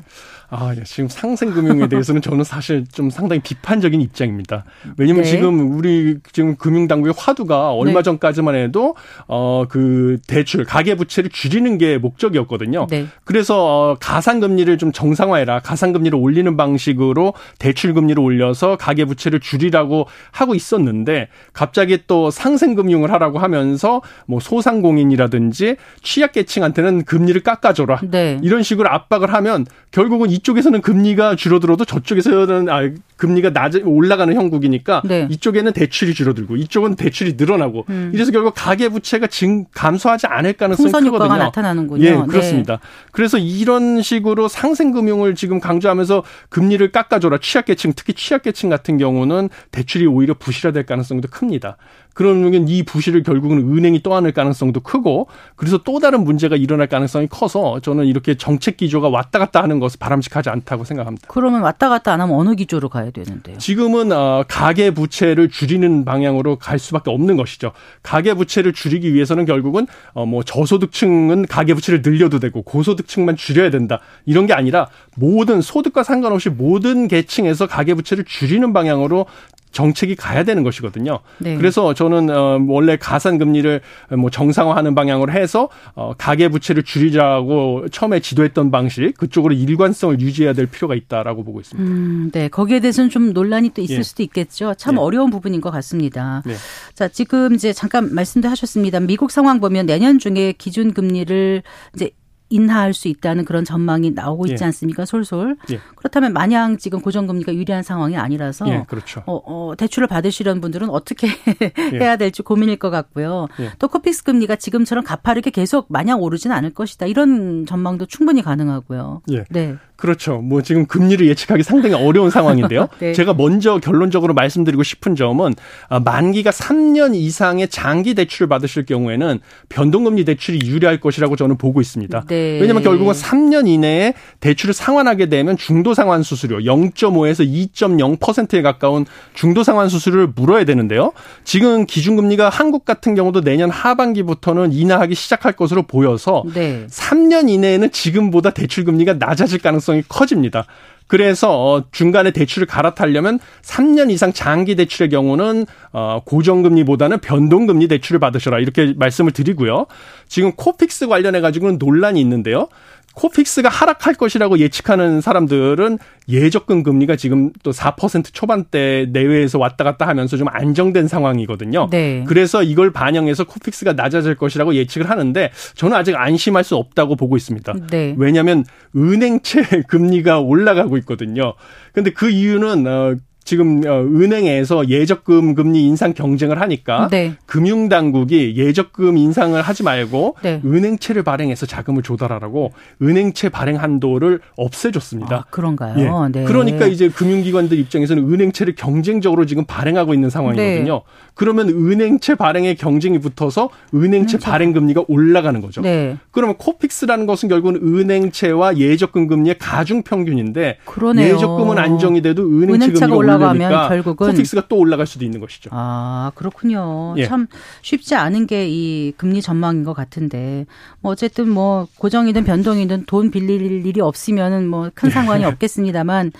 아, 예. 지금 상생금융에 대해서는 저는 사실 좀 상당히 비판적인 입장입니다. 왜냐면 네. 지금 우리 지금 금융당국의 화두가 얼마 네. 전까지만 해도 어, 그 대출, 가계 부채를 줄이는 게 목적이었거든요. 네. 그래서 어, 가상 금리를 좀 정상화해라. 가상 금리를 올리는 방식으로 대출 금리를 올려서 가계 부채를 줄이라고 하고 있었는데 갑자기 또 상생 금융을 하라고 하면서 뭐 소상공인이라든지 취약계층한테는 금리를 깎아줘라. 네. 이런 식으로 압박을 하면 결국은 이쪽에서는 금리가 줄어들어도 저쪽에서는 아, 금리가 낮 올라가는 형국이니까 네. 이쪽에는 대출이 줄어들고 이쪽은 대출이 늘어나고 음. 이래서 결국 가계 부채가 증 감소하지 않을 가능성이 크거든요. 나타나는군요. 예, 그렇습니다. 네. 그래서 이런 식으로 상생 금융을 지금 강조하면서 금리를 깎아줘라 취약계층 특히 취약계층 같은 경우는 대출이 오히려 부실화될 가능성도 큽니다. 그러면 이 부실을 결국은 은행이 떠안을 가능성도 크고 그래서 또 다른 문제가 일어날 가능성이 커서 저는 이렇게 정책 기조가 왔다 갔다 하는 것은 바람직하지 않다고 생각합니다. 그러면 왔다 갔다 안 하면 어느 기조로 가야 되는데요? 지금은 어, 가계 부채를 줄이는 방향으로 갈 수밖에 없는 것이죠. 가계 부채를 줄이기 위해서는 결국은 어, 뭐 저소득층은 가계 부채를 늘려도 되고 고소득층만 줄여야 된다. 이런 게 아니라 모든 소득과 상관없이 모든 계층에서 가계 부채를 줄이는 방향으로 정책이 가야 되는 것이거든요. 네. 그래서 저는 어 원래 가산 금리를 뭐 정상화하는 방향으로 해서 어 가계 부채를 줄이자고 처음에 지도했던 방식 그쪽으로 일관성을 유지해야 될 필요가 있다라고 보고 있습니다. 음, 네. 거기에 대해서는 좀 논란이 또 있을 예. 수도 있겠죠. 참 예. 어려운 부분인 것 같습니다. 예. 자, 지금 이제 잠깐 말씀도 하셨습니다. 미국 상황 보면 내년 중에 기준 금리를 이제 인하할 수 있다는 그런 전망이 나오고 있지 예. 않습니까? 솔솔. 예. 그렇다면 마냥 지금 고정금리가 유리한 상황이 아니라서 예, 그렇죠. 어, 어, 대출을 받으시려는 분들은 어떻게 예. [laughs] 해야 될지 고민일 것 같고요. 예. 또 코픽스 금리가 지금처럼 가파르게 계속 마냥 오르지는 않을 것이다. 이런 전망도 충분히 가능하고요. 예. 네. 그렇죠. 뭐 지금 금리를 예측하기 상당히 어려운 상황인데요. [laughs] 네. 제가 먼저 결론적으로 말씀드리고 싶은 점은 아, 만기가 3년 이상의 장기 대출을 받으실 경우에는 변동금리 대출이 유리할 것이라고 저는 보고 있습니다. 네. 왜냐하면 결국은 3년 이내에 대출을 상환하게 되면 중도 상환 수수료 0.5에서 2.0%에 가까운 중도 상환 수수료를 물어야 되는데요. 지금 기준금리가 한국 같은 경우도 내년 하반기부터는 인하하기 시작할 것으로 보여서 네. 3년 이내에는 지금보다 대출 금리가 낮아질 가능성이 가능성이 커집니다. 그래서 어, 중간에 대출을 갈아타려면 3년 이상 장기 대출의 경우는 어, 고정금리보다는 변동금리 대출을 받으셔라 이렇게 말씀을 드리고요. 지금 코픽스 관련해 가지고는 논란이 있는데요. 코픽스가 하락할 것이라고 예측하는 사람들은 예적금 금리가 지금 또 4% 초반대 내외에서 왔다 갔다 하면서 좀 안정된 상황이거든요. 네. 그래서 이걸 반영해서 코픽스가 낮아질 것이라고 예측을 하는데 저는 아직 안심할 수 없다고 보고 있습니다. 네. 왜냐하면 은행채 [laughs] 금리가 올라가고 있거든요. 근데 그 이유는 어 지금 어, 은행에서 예적금 금리 인상 경쟁을 하니까 네. 금융 당국이 예적금 인상을 하지 말고 네. 은행채를 발행해서 자금을 조달하라고 은행채 발행 한도를 없애줬습니다. 아, 그런가요? 예. 네. 그러니까 이제 금융기관들 입장에서는 은행채를 경쟁적으로 지금 발행하고 있는 상황이거든요. 네. 그러면 은행채 발행에 경쟁이 붙어서 은행채 발행 금리가 올라가는 거죠. 네. 그러면 코픽스라는 것은 결국은 은행채와 예적금 금리의 가중 평균인데 그러네요. 예적금은 안정이 돼도 은행채 금리가 올라 올라가면 결국은 코픽스가 또 올라갈 수도 있는 것이죠. 아 그렇군요. 예. 참 쉽지 않은 게 이 금리 전망인 것 같은데 뭐 어쨌든 뭐 고정이든 변동이든 돈 빌릴 일이 없으면은 뭐 큰 [laughs] 상관이 없겠습니다만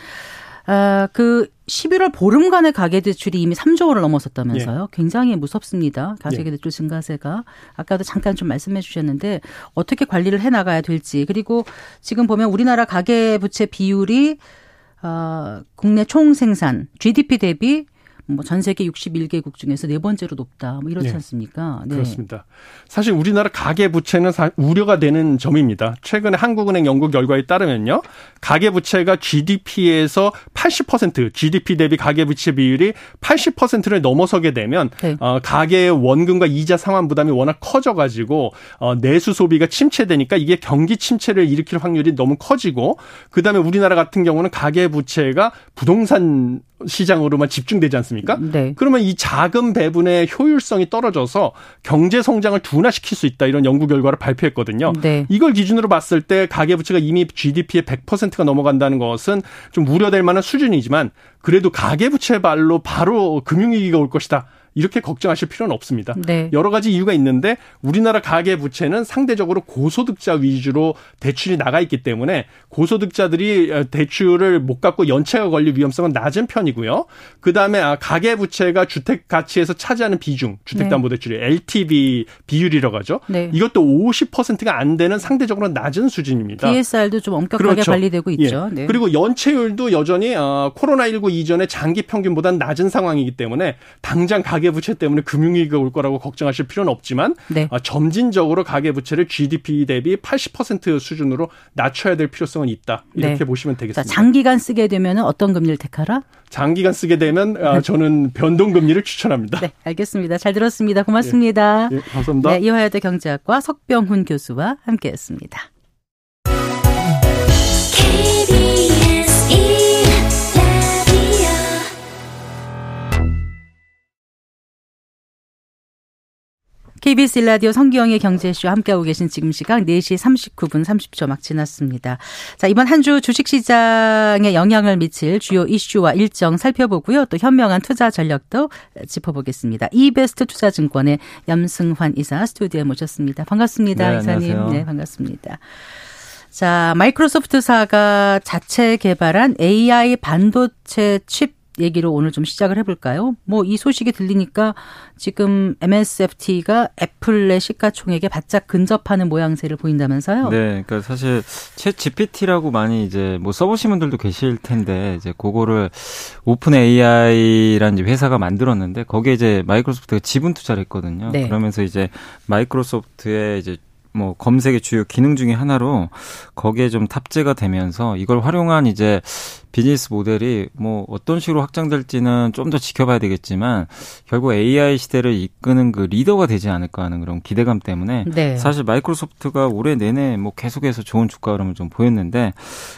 아, 그 11월 보름간의 가계대출이 이미 3조 원을 넘어섰다면서요. 예. 굉장히 무섭습니다. 가계대출 예. 증가세가. 아까도 잠깐 좀 말씀해 주셨는데 어떻게 관리를 해 나가야 될지. 그리고 지금 보면 우리나라 가계부채 비율이 어, 국내 총 생산 GDP 대비 뭐 전 세계 61개국 중에서 네 번째로 높다. 뭐 이렇지 네. 않습니까? 네. 그렇습니다. 사실 우리나라 가계 부채는 우려가 되는 점입니다. 최근에 한국은행 연구 결과에 따르면요. 가계 부채가 GDP에서 80% GDP 대비 가계 부채 비율이 80%를 넘어서게 되면 네. 어, 가계의 원금과 이자 상환 부담이 워낙 커져 가지고 어, 내수 소비가 침체되니까 이게 경기 침체를 일으킬 확률이 너무 커지고 그다음에 우리나라 같은 경우는 가계 부채가 부동산 시장으로만 집중되지 않습니까? 네. 그러면 이 자금 배분의 효율성이 떨어져서 경제 성장을 둔화시킬 수 있다 이런 연구 결과를 발표했거든요. 네. 이걸 기준으로 봤을 때 가계 부채가 이미 GDP의 100%가 넘어간다는 것은 좀 우려될 만한 수준이지만 그래도 가계 부채 발로 바로 금융 위기가 올 것이다. 이렇게 걱정하실 필요는 없습니다. 네. 여러 가지 이유가 있는데 우리나라 가계 부채는 상대적으로 고소득자 위주로 대출이 나가 있기 때문에 고소득자들이 대출을 못 갚고 연체가 걸릴 위험성은 낮은 편이고요. 그다음에 아, 가계 부채가 주택 가치에서 차지하는 비중, 주택 담보 대출이 네. LTV 비율이라고 하죠. 네. 이것도 50%가 안 되는 상대적으로 낮은 수준입니다. DSR도 좀 엄격하게 그렇죠. 관리되고 있죠. 예. 네. 그리고 연체율도 여전히 어, 코로나19 이전의 장기 평균보다는 낮은 상황이기 때문에 당장 가계 가계 부채 때문에 금융 위기가 올 거라고 걱정하실 필요는 없지만 네. 아, 점진적으로 가계 부채를 GDP 대비 80% 수준으로 낮춰야 될 필요성은 있다. 이렇게 네. 보시면 되겠습니다. 자, 장기간 쓰게 되면 어떤 금리를 택하라? 장기간 쓰게 되면 아, 네. 저는 변동 금리를 추천합니다. 네, 알겠습니다. 잘 들었습니다. 고맙습니다. 예, 예, 감사합니다. 네, 이화여대 경제학과 석병훈 교수와 함께했습니다. KBS 일라디오 성기영의 경제쇼 함께하고 계신 지금 시각 4시 39분 30초 막 지났습니다. 자, 이번 한 주 주식시장에 영향을 미칠 주요 이슈와 일정 살펴보고요. 또 현명한 투자 전략도 짚어보겠습니다. 이베스트 투자증권의 염승환 이사 스튜디오에 모셨습니다. 반갑습니다. 네, 이사님. 안녕하세요. 네, 반갑습니다. 자, 마이크로소프트사가 자체 개발한 AI 반도체 칩 얘기로 오늘 좀 시작을 해볼까요? 뭐 이 소식이 들리니까 지금 MSFT가 애플의 시가총액에 바짝 근접하는 모양새를 보인다면서요? 네, 그러니까 사실 ChatGPT라고 많이 이제 뭐 써보신 분들도 계실 텐데 이제 그거를 OpenAI라는 회사가 만들었는데 거기에 이제 마이크로소프트가 지분 투자를 했거든요. 네. 그러면서 이제 마이크로소프트의 이제 뭐 검색의 주요 기능 중의 하나로 거기에 좀 탑재가 되면서 이걸 활용한 이제 비즈니스 모델이 뭐 어떤 식으로 확장될지는 좀 더 지켜봐야 되겠지만 결국 AI 시대를 이끄는 그 리더가 되지 않을까 하는 그런 기대감 때문에 네. 사실 마이크로소프트가 올해 내내 뭐 계속해서 좋은 주가 흐름을 좀 보였는데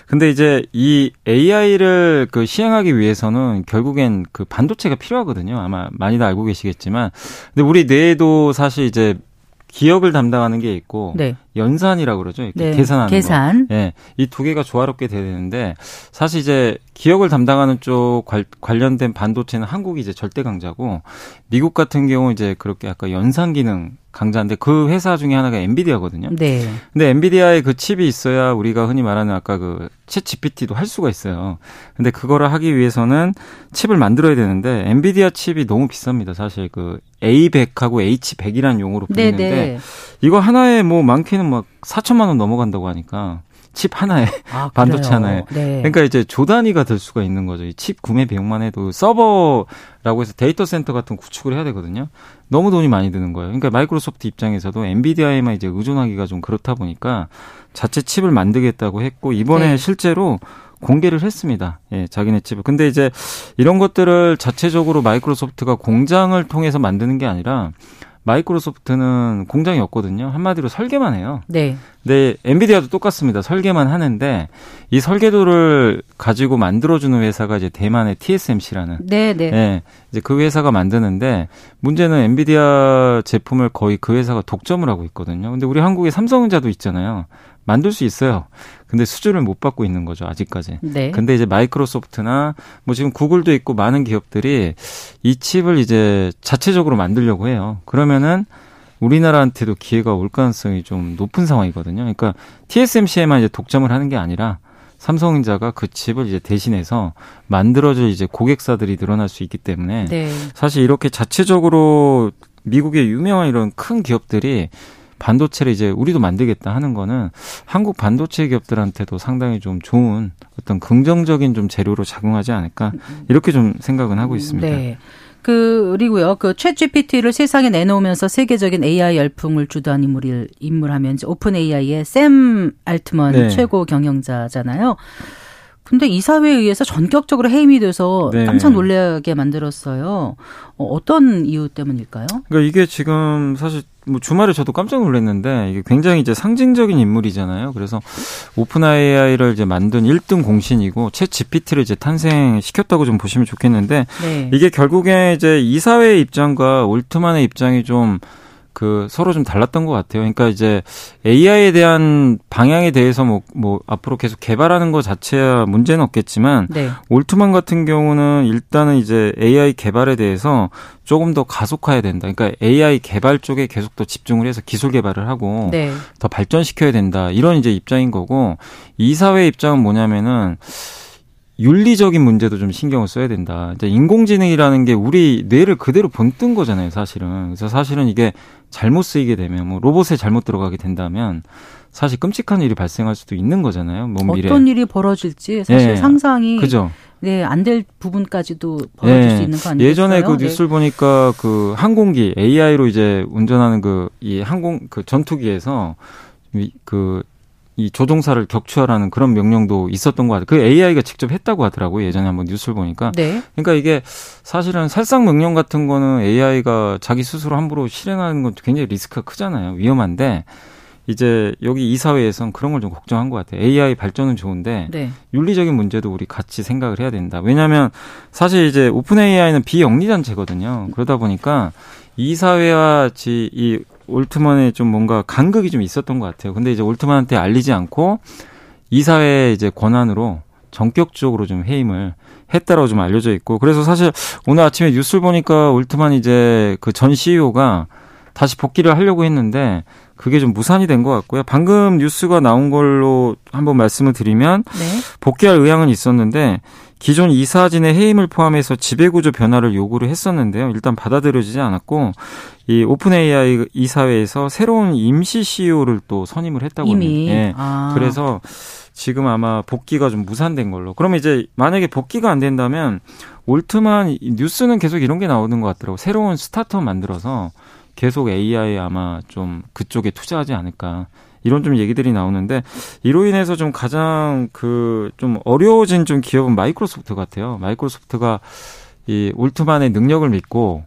근데 이제 이 AI를 그 시행하기 위해서는 결국엔 그 반도체가 필요하거든요. 아마 많이들 알고 계시겠지만 근데 우리 뇌에도 사실 이제 기억을 담당하는 게 있고 네. 연산이라고 그러죠. 이렇게 네. 계산하는 계산. 거. 예. 이 두 개가 조화롭게 돼야 되는데 사실 이제 기억을 담당하는 쪽 관련된 반도체는 한국이 이제 절대 강자고 미국 같은 경우 이제 그렇게 아까 연산 기능 강자인데 그 회사 중에 하나가 엔비디아거든요. 네. 근데 엔비디아의 그 칩이 있어야 우리가 흔히 말하는 아까 그 ChatGPT도 할 수가 있어요. 근데 그거를 하기 위해서는 칩을 만들어야 되는데 엔비디아 칩이 너무 비쌉니다. 사실 그 A100하고 H100이라는 용어로 불리는데 네네. 이거 하나에 뭐 많게는 막 4천만 원 넘어간다고 하니까 칩 하나에 [laughs] 아, 반도체 하나에 네. 그러니까 이제 조 단위가 될 수가 있는 거죠. 이 칩 구매 비용만 해도 서버라고 해서 데이터 센터 같은 구축을 해야 되거든요. 너무 돈이 많이 드는 거예요. 그러니까 마이크로소프트 입장에서도 엔비디아에만 이제 의존하기가 좀 그렇다 보니까 자체 칩을 만들겠다고 했고 이번에 네. 실제로 공개를 했습니다. 예, 자기네 칩을. 근데 이제 이런 것들을 자체적으로 마이크로소프트가 공장을 통해서 만드는 게 아니라 마이크로소프트는 공장이 없거든요. 한마디로 설계만 해요. 네. 네, 엔비디아도 똑같습니다. 설계만 하는데 이 설계도를 가지고 만들어주는 회사가 이제 대만의 TSMC라는. 네, 네. 네, 이제 그 회사가 만드는데 문제는 엔비디아 제품을 거의 그 회사가 독점을 하고 있거든요. 근데 우리 한국에 삼성전자도 있잖아요. 만들 수 있어요. 근데 수주를 못 받고 있는 거죠, 아직까지. 네. 근데 이제 마이크로소프트나 뭐 지금 구글도 있고 많은 기업들이 이 칩을 이제 자체적으로 만들려고 해요. 그러면은 우리나라한테도 기회가 올 가능성이 좀 높은 상황이거든요. 그러니까 TSMC에만 이제 독점을 하는 게 아니라 삼성전자가 그 칩을 이제 대신해서 만들어줄 이제 고객사들이 늘어날 수 있기 때문에 네. 사실 이렇게 자체적으로 미국의 유명한 이런 큰 기업들이 반도체를 이제 우리도 만들겠다 하는 거는 한국 반도체 기업들한테도 상당히 좀 좋은 어떤 긍정적인 좀 재료로 작용하지 않을까 이렇게 좀 생각은 하고 있습니다. 네. 그, 그리고요, 그챗 GPT를 세상에 내놓으면서 세계적인 AI 열풍을 주도한 인물을, 인물하면 이제 오픈 AI의 샘 알트먼 네. 최고 경영자잖아요. 근데 이사회에 의해서 전격적으로 해임이 돼서 네. 깜짝 놀라게 만들었어요. 어, 어떤 이유 때문일까요? 그러니까 이게 지금 사실 뭐 주말에 저도 깜짝 놀랐는데 이게 굉장히 이제 상징적인 인물이잖아요. 그래서 오픈 AI를 이제 만든 1등 공신이고 챗 GPT를 이제 탄생시켰다고 좀 보시면 좋겠는데 네. 이게 결국에 이제 이사회의 입장과 올트만의 입장이 좀 그 서로 좀 달랐던 것 같아요. 그러니까 이제 AI에 대한 방향에 대해서 뭐, 뭐 앞으로 계속 개발하는 것 자체야 문제는 없겠지만 네. 올트만 같은 경우는 일단은 이제 AI 개발에 대해서 조금 더 가속화해야 된다. 그러니까 AI 개발 쪽에 계속 더 집중을 해서 기술 개발을 하고 네. 더 발전시켜야 된다. 이런 이제 입장인 거고 이사회 입장은 뭐냐면은 윤리적인 문제도 좀 신경을 써야 된다. 이제 인공지능이라는 게 우리 뇌를 그대로 본뜬 거잖아요, 사실은. 그래서 사실은 이게 잘못 쓰이게 되면 뭐 로봇에 잘못 들어가게 된다면 사실 끔찍한 일이 발생할 수도 있는 거잖아요. 먼 미래. 어떤 일이 벌어질지 사실 네. 상상이 그죠. 네, 안 될 부분까지도 벌어질 네. 수 있는 거 아니겠어요? 예전에 그 네. 뉴스를 네. 보니까 그 항공기 AI로 이제 운전하는 그 이 항공 그 전투기에서 그 이 조종사를 격추하라는 그런 명령도 있었던 것 같아요. 그 AI가 직접 했다고 하더라고요. 예전에 한번 뉴스를 보니까. 네. 그러니까 이게 사실은 살상 명령 같은 거는 AI가 자기 스스로 함부로 실행하는 건 굉장히 리스크가 크잖아요. 위험한데 이제 여기 이사회에선 그런 걸 좀 걱정한 것 같아요. AI 발전은 좋은데 네. 윤리적인 문제도 우리 같이 생각을 해야 된다. 왜냐하면 사실 이제 오픈 AI는 비영리 단체거든요. 그러다 보니까 이사회와 이 올트만에 좀 뭔가 간극이 좀 있었던 것 같아요. 근데 이제 올트만한테 알리지 않고 이사회 이제 권한으로 전격적으로 좀 해임을 했다라고 좀 알려져 있고 그래서 사실 오늘 아침에 뉴스를 보니까 올트만 이제 그 전 CEO가 다시 복귀를 하려고 했는데 그게 좀 무산이 된 것 같고요. 방금 뉴스가 나온 걸로 한번 말씀을 드리면 네. 복귀할 의향은 있었는데 기존 이사진의 해임을 포함해서 지배구조 변화를 요구를 했었는데요. 일단 받아들여지지 않았고 이 오픈 AI 이사회에서 새로운 임시 CEO를 또 선임을 했다고 합니다. 이미. 예. 아. 그래서 지금 아마 복귀가 좀 무산된 걸로. 그러면 이제 만약에 복귀가 안 된다면 올트만 뉴스는 계속 이런 게 나오는 것 같더라고. 새로운 스타트업 만들어서 계속 AI 아마 좀 그쪽에 투자하지 않을까. 이런 좀 얘기들이 나오는데 이로 인해서 좀 가장 그 좀 어려워진 좀 기업은 마이크로소프트 같아요. 마이크로소프트가 이 올트만의 능력을 믿고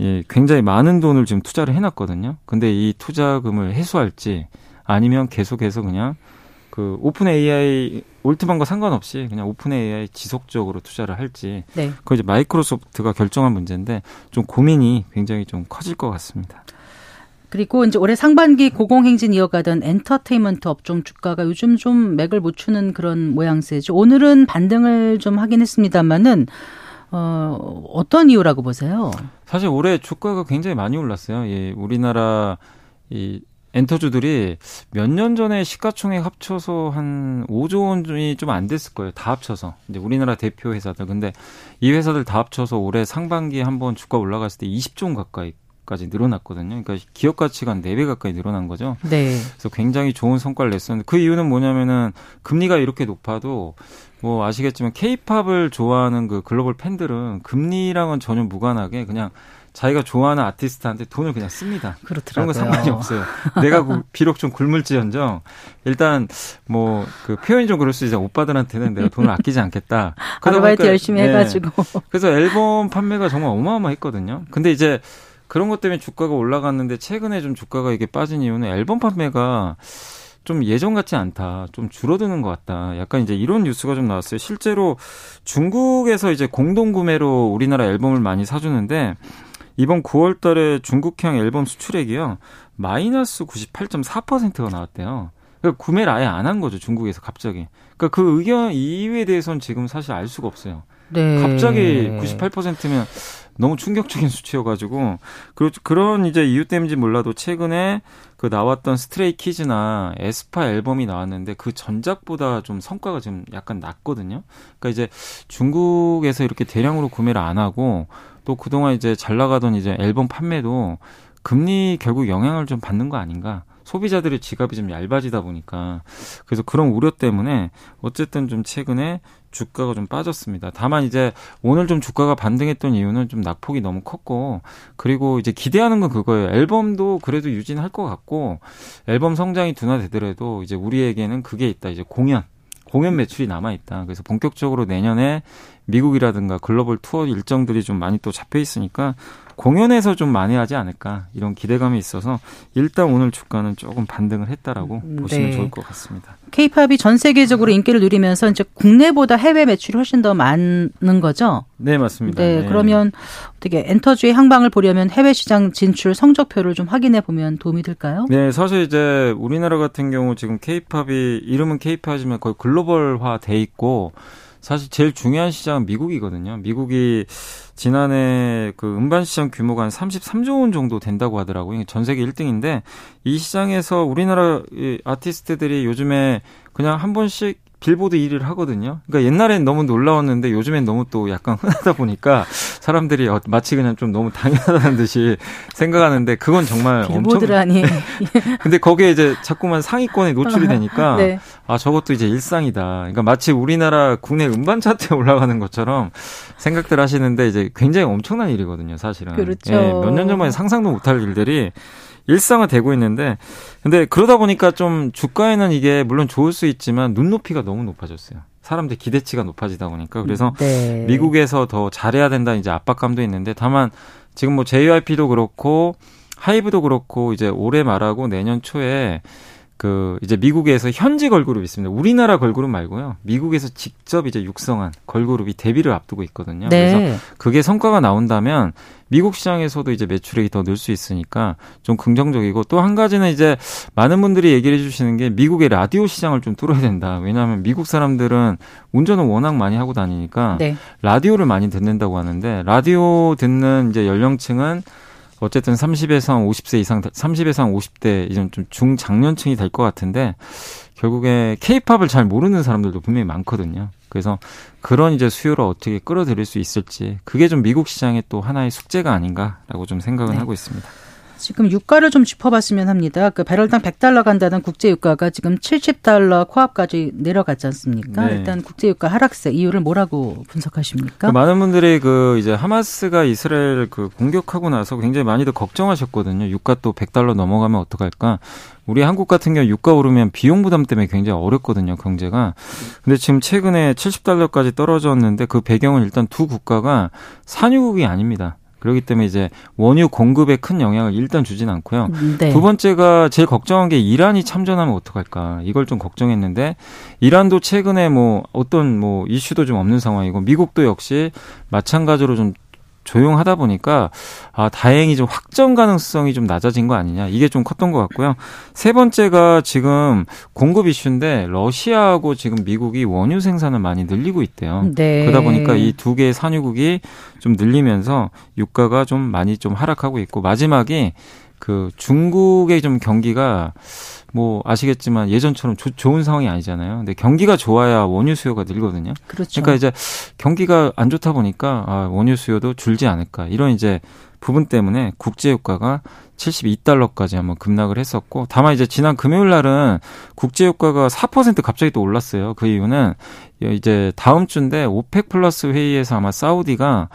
예, 굉장히 많은 돈을 지금 투자를 해놨거든요. 근데 이 투자금을 회수할지 아니면 계속해서 그냥 그 OpenAI 올트만과 상관없이 그냥 OpenAI 지속적으로 투자를 할지 네. 그거 이제 마이크로소프트가 결정한 문제인데 좀 고민이 굉장히 좀 커질 것 같습니다. 그리고 이제 올해 상반기 고공행진 이어가던 엔터테인먼트 업종 주가가 요즘 좀 맥을 못 추는 그런 모양새죠. 오늘은 반등을 좀 하긴 했습니다만은 어, 어떤 이유라고 보세요? 사실 올해 주가가 굉장히 많이 올랐어요. 예, 우리나라 이 엔터주들이 몇 년 전에 시가총액 합쳐서 한 5조 원이 좀 안 됐을 거예요. 다 합쳐서. 이제 우리나라 대표 회사들. 근데 이 회사들 다 합쳐서 올해 상반기에 한번 주가 올라갔을 때 20조 원 가까이 까지 늘어났거든요. 그러니까 기업 가치가 한 4배 가까이 늘어난 거죠. 네. 그래서 굉장히 좋은 성과를 냈었는데 그 이유는 뭐냐면은 금리가 이렇게 높아도 뭐 아시겠지만 케이팝을 좋아하는 그 글로벌 팬들은 금리랑은 전혀 무관하게 그냥 자기가 좋아하는 아티스트한테 돈을 그냥 씁니다. 그렇더라고요. 그런 거 상관이 없어요. 내가 비록 좀 굶을지언정 일단 뭐 그 표현이 좀 그럴 수 있죠. 오빠들한테는 내가 돈을 아끼지 않겠다. 아르바이트 열심히 네. 해가지고. 그래서 앨범 판매가 정말 어마어마했거든요. 근데 이제 그런 것 때문에 주가가 올라갔는데 최근에 좀 주가가 이게 빠진 이유는 앨범 판매가 좀 예전 같지 않다. 좀 줄어드는 것 같다. 약간 이제 이런 뉴스가 좀 나왔어요. 실제로 중국에서 이제 공동 구매로 우리나라 앨범을 많이 사주는데 이번 9월 달에 중국향 앨범 수출액이요. 마이너스 98.4%가 나왔대요. 그러니까 구매를 아예 안 한 거죠. 중국에서 갑자기. 그러니까 그 의견 이유에 대해서는 지금 사실 알 수가 없어요. 네. 갑자기 98%면 너무 충격적인 [laughs] 수치여가지고 그 그런 이제 이유 때문인지 몰라도 최근에 그 나왔던 스트레이 키즈나 에스파 앨범이 나왔는데 그 전작보다 좀 성과가 좀 약간 낮거든요. 그러니까 이제 중국에서 이렇게 대량으로 구매를 안 하고 또 그동안 이제 잘 나가던 이제 앨범 판매도 금리 결국 영향을 좀 받는 거 아닌가. 소비자들의 지갑이 좀 얇아지다 보니까 그래서 그런 우려 때문에 어쨌든 좀 최근에 주가가 좀 빠졌습니다. 다만 이제 오늘 좀 주가가 반등했던 이유는 좀 낙폭이 너무 컸고 그리고 이제 기대하는 건 그거예요. 앨범도 그래도 유진할 것 같고 앨범 성장이 둔화되더라도 이제 우리에게는 그게 있다. 이제 공연 공연 매출이 남아 있다. 그래서 본격적으로 내년에 미국이라든가 글로벌 투어 일정들이 좀 많이 또 잡혀 있으니까 공연에서 좀 많이 하지 않을까 이런 기대감이 있어서 일단 오늘 주가는 조금 반등을 했다라고 음, 보시면 네. 좋을 것 같습니다. 케이팝이 전 세계적으로 인기를 누리면서 이제 국내보다 해외 매출이 훨씬 더 많은 거죠? 네, 맞습니다. 네, 네. 그러면 어떻게 엔터주의 향방을 보려면 해외 시장 진출 성적표를 좀 확인해 보면 도움이 될까요? 네, 사실 이제 우리나라 같은 경우 지금 케이팝이 이름은 케이팝이지만 거의 글로벌화 돼 있고 사실 제일 중요한 시장은 미국이거든요. 미국이 지난해 그 음반 시장 규모가 한 33조 원 정도 된다고 하더라고요. 전 세계 1등인데 이 시장에서 우리나라 아티스트들이 요즘에 그냥 한 번씩 빌보드 1위를 하거든요. 그러니까 옛날엔 너무 놀라웠는데 요즘엔 너무 또 약간 흔하다 보니까 사람들이 어, 마치 그냥 좀 너무 당연하다는 듯이 생각하는데 그건 정말 빌보드라니. 엄청 [laughs] 근데 거기에 이제 자꾸만 상위권에 노출이 되니까 네. 아 저것도 이제 일상이다. 그러니까 마치 우리나라 국내 음반 차트에 [laughs] 올라가는 것처럼 생각들 하시는데 이제 굉장히 엄청난 일이거든요, 사실은. 그렇죠. 예, 몇년 전만에 상상도 못할 일들이 일상화되고 있는데 근데 그러다 보니까 좀 주가에는 이게 물론 좋을 수 있지만 눈높이가 너무 높아졌어요. 사람들 기대치가 높아지다 보니까 그래서 네. 미국에서 더 잘해야 된다 이제 압박감도 있는데 다만 지금 뭐 JYP도 그렇고 하이브도 그렇고 이제 올해 말하고 내년 초에 그 이제 미국에서 현지 걸그룹이 있습니다. 우리나라 걸그룹 말고요. 미국에서 직접 이제 육성한 걸그룹이 데뷔를 앞두고 있거든요. 네. 그래서 그게 성과가 나온다면 미국 시장에서도 이제 매출액이 더 늘 수 있으니까 좀 긍정적이고 또 한 가지는 이제 많은 분들이 얘기를 해주시는 게 미국의 라디오 시장을 좀 뚫어야 된다. 왜냐하면 미국 사람들은 운전을 워낙 많이 하고 다니니까 네. 라디오를 많이 듣는다고 하는데 라디오 듣는 이제 연령층은 어쨌든 30에서 한 50세 이상, 30에서 한 50대 이런 좀 중장년층이 될 것 같은데 결국에 케이팝을 잘 모르는 사람들도 분명히 많거든요. 그래서 그런 이제 수요를 어떻게 끌어들일 수 있을지 그게 좀 미국 시장의 또 하나의 숙제가 아닌가라고 좀 생각은 네. 하고 있습니다. 지금 유가를 좀 짚어봤으면 합니다. 그 배럴당 100달러 간다는 국제 유가가 지금 70달러 코앞까지 내려갔지 않습니까? 네. 일단 국제 유가 하락세 이유를 뭐라고 분석하십니까? 그 많은 분들이 그 이제 하마스가 이스라엘 그 공격하고 나서 굉장히 많이들 걱정하셨거든요. 유가 또 100달러 넘어가면 어떡할까? 우리 한국 같은 경우 유가 오르면 비용 부담 때문에 굉장히 어렵거든요, 경제가. 근데 지금 최근에 70달러까지 떨어졌는데 그 배경은 일단 두 국가가 산유국이 아닙니다. 그렇기 때문에 이제 원유 공급에 큰 영향을 일단 주진 않고요. 네. 두 번째가 제일 걱정한 게 이란이 참전하면 어떡할까. 이걸 좀 걱정했는데 이란도 최근에 뭐 어떤 뭐 이슈도 좀 없는 상황이고 미국도 역시 마찬가지로 좀 조용하다 보니까 아 다행히 좀 확정 가능성이 좀 낮아진 거 아니냐 이게 좀 컸던 것 같고요. 세 번째가 지금 공급 이슈인데 러시아하고 지금 미국이 원유 생산을 많이 늘리고 있대요. 네. 그러다 보니까 이 두 개의 산유국이 좀 늘리면서 유가가 좀 많이 좀 하락하고 있고 마지막이 그 중국의 좀 경기가 뭐 아시겠지만 예전처럼 조, 좋은 상황이 아니잖아요. 근데 경기가 좋아야 원유 수요가 늘거든요. 그렇죠. 그러니까 이제 경기가 안 좋다 보니까 아, 원유 수요도 줄지 않을까 이런 이제 부분 때문에 국제 유가가 72달러까지 한번 급락을 했었고 다만 이제 지난 금요일 날은 국제 유가가 4% 갑자기 또 올랐어요. 그 이유는 이제 다음 주인데 오펙 플러스 회의에서 아마 사우디가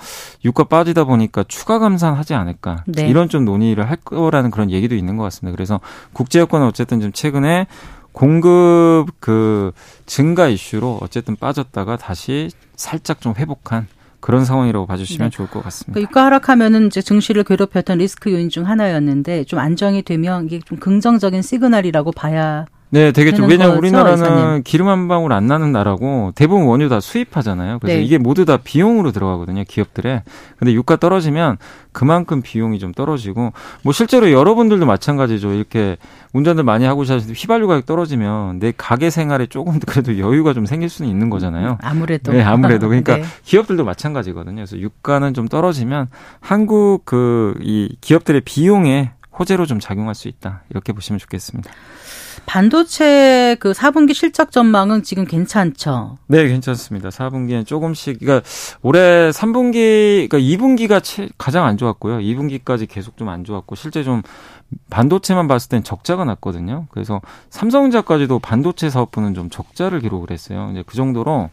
유가 빠지다 보니까 추가 감산하지 않을까 네. 이런 좀 논의를 할 거라는 그런 얘기도 있는 것 같습니다. 그래서 국제 유가는 어쨌든 좀 최근에 공급 그 증가 이슈로 어쨌든 빠졌다가 다시 살짝 좀 회복한 그런 상황이라고 봐주시면 네. 좋을 것 같습니다. 그러니까 유가 하락하면은 이제 증시를 괴롭혔던 리스크 요인 중 하나였는데 좀 안정이 되면 이게 좀 긍정적인 시그널이라고 봐야 네, 되겠죠. 왜냐하면 우리나라는 이사님. 기름 한 방울 안 나는 나라고 대부분 원유 다 수입하잖아요. 그래서 네. 이게 모두 다 비용으로 들어가거든요, 기업들에. 근데 유가 떨어지면 그만큼 비용이 좀 떨어지고 뭐 실제로 여러분들도 마찬가지죠. 이렇게 운전들 많이 하고 사실 휘발유 가격 떨어지면 내 가게 생활에 조금 그래도 여유가 좀 생길 수는 있는 거잖아요. 아무래도. 네, 아무래도. [laughs] 그러니까 네. 기업들도 마찬가지거든요. 그래서 유가는 좀 떨어지면 한국 그 이 기업들의 비용에 호재로 좀 작용할 수 있다. 이렇게 보시면 좋겠습니다. 반도체 그 4분기 실적 전망은 지금 괜찮죠? 네, 괜찮습니다. 4분기는 조금씩 그러니까 올해 3분기 그러니까 2분기가 가장 안 좋았고요. 2분기까지 계속 좀 안 좋았고 실제 좀 반도체만 봤을 땐 적자가 났거든요. 그래서 삼성전자까지도 반도체 사업부는 좀 적자를 기록을 했어요. 이제 그 정도로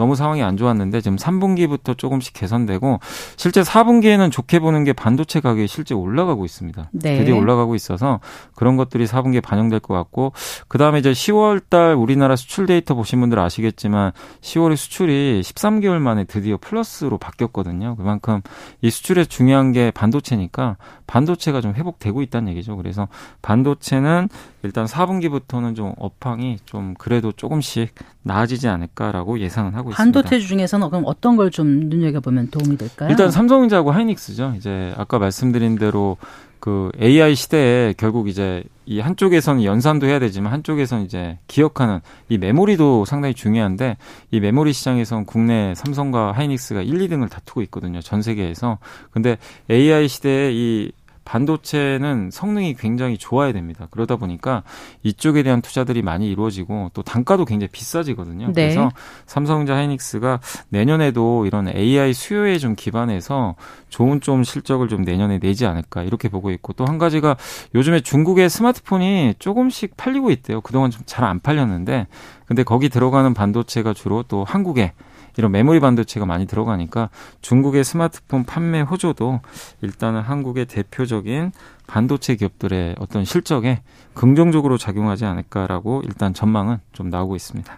너무 상황이 안 좋았는데 지금 3분기부터 조금씩 개선되고 실제 4분기에는 좋게 보는 게 반도체 가격이 실제 올라가고 있습니다. 네. 드디어 올라가고 있어서 그런 것들이 4분기에 반영될 것 같고 그다음에 이제 10월 달 우리나라 수출 데이터 보신 분들 아시겠지만 10월에 수출이 13개월 만에 드디어 플러스로 바뀌었거든요. 그만큼 이 수출에 중요한 게 반도체니까 반도체가 좀 회복되고 있다는 얘기죠. 그래서 반도체는 일단 4분기부터는 좀 업황이 좀 그래도 조금씩 나아지지 않을까라고 예상은 하고 있습니다. 반도체 중에서는 그럼 어떤 걸 좀 눈여겨보면 도움이 될까요? 일단 삼성전자하고 하이닉스죠. 이제 아까 말씀드린 대로 그 AI 시대에 결국 이제 이 한쪽에서는 연산도 해야 되지만 한쪽에서는 이제 기억하는 이 메모리도 상당히 중요한데 이 메모리 시장에서는 국내 삼성과 하이닉스가 1, 2등을 다투고 있거든요. 전 세계에서. 근데 AI 시대에 이 반도체는 성능이 굉장히 좋아야 됩니다. 그러다 보니까 이쪽에 대한 투자들이 많이 이루어지고 또 단가도 굉장히 비싸지거든요. 네. 그래서 삼성전자 하이닉스가 내년에도 이런 AI 수요에 좀 기반해서 좋은 좀 실적을 좀 내년에 내지 않을까 이렇게 보고 있고 또 한 가지가 요즘에 중국의 스마트폰이 조금씩 팔리고 있대요. 그동안 좀 잘 안 팔렸는데 근데 거기 들어가는 반도체가 주로 또 한국에 이런 메모리 반도체가 많이 들어가니까 중국의 스마트폰 판매 호조도 일단은 한국의 대표적인 반도체 기업들의 어떤 실적에 긍정적으로 작용하지 않을까라고 일단 전망은 좀 나오고 있습니다.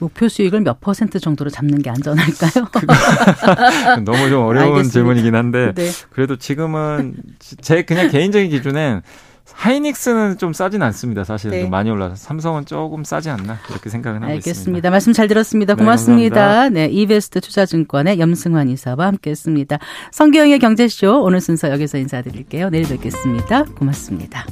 목표 수익을 몇 퍼센트 정도로 잡는 게 안전할까요? [laughs] [laughs] 너무 좀 어려운 알겠습니다. 질문이긴 한데 네. 그래도 지금은 제 그냥 개인적인 기준엔 하이닉스는 좀 싸진 않습니다. 사실은 네. 좀 많이 올라서 삼성은 조금 싸지 않나 이렇게 생각은 하고 알겠습니다. 있습니다. 말씀 잘 들었습니다. 네, 고맙습니다. 네, 네 이베스트 투자증권의 염승환 이사와 함께했습니다. 성기영의 경제쇼 오늘 순서 여기서 인사드릴게요. 내일 뵙겠습니다. 고맙습니다.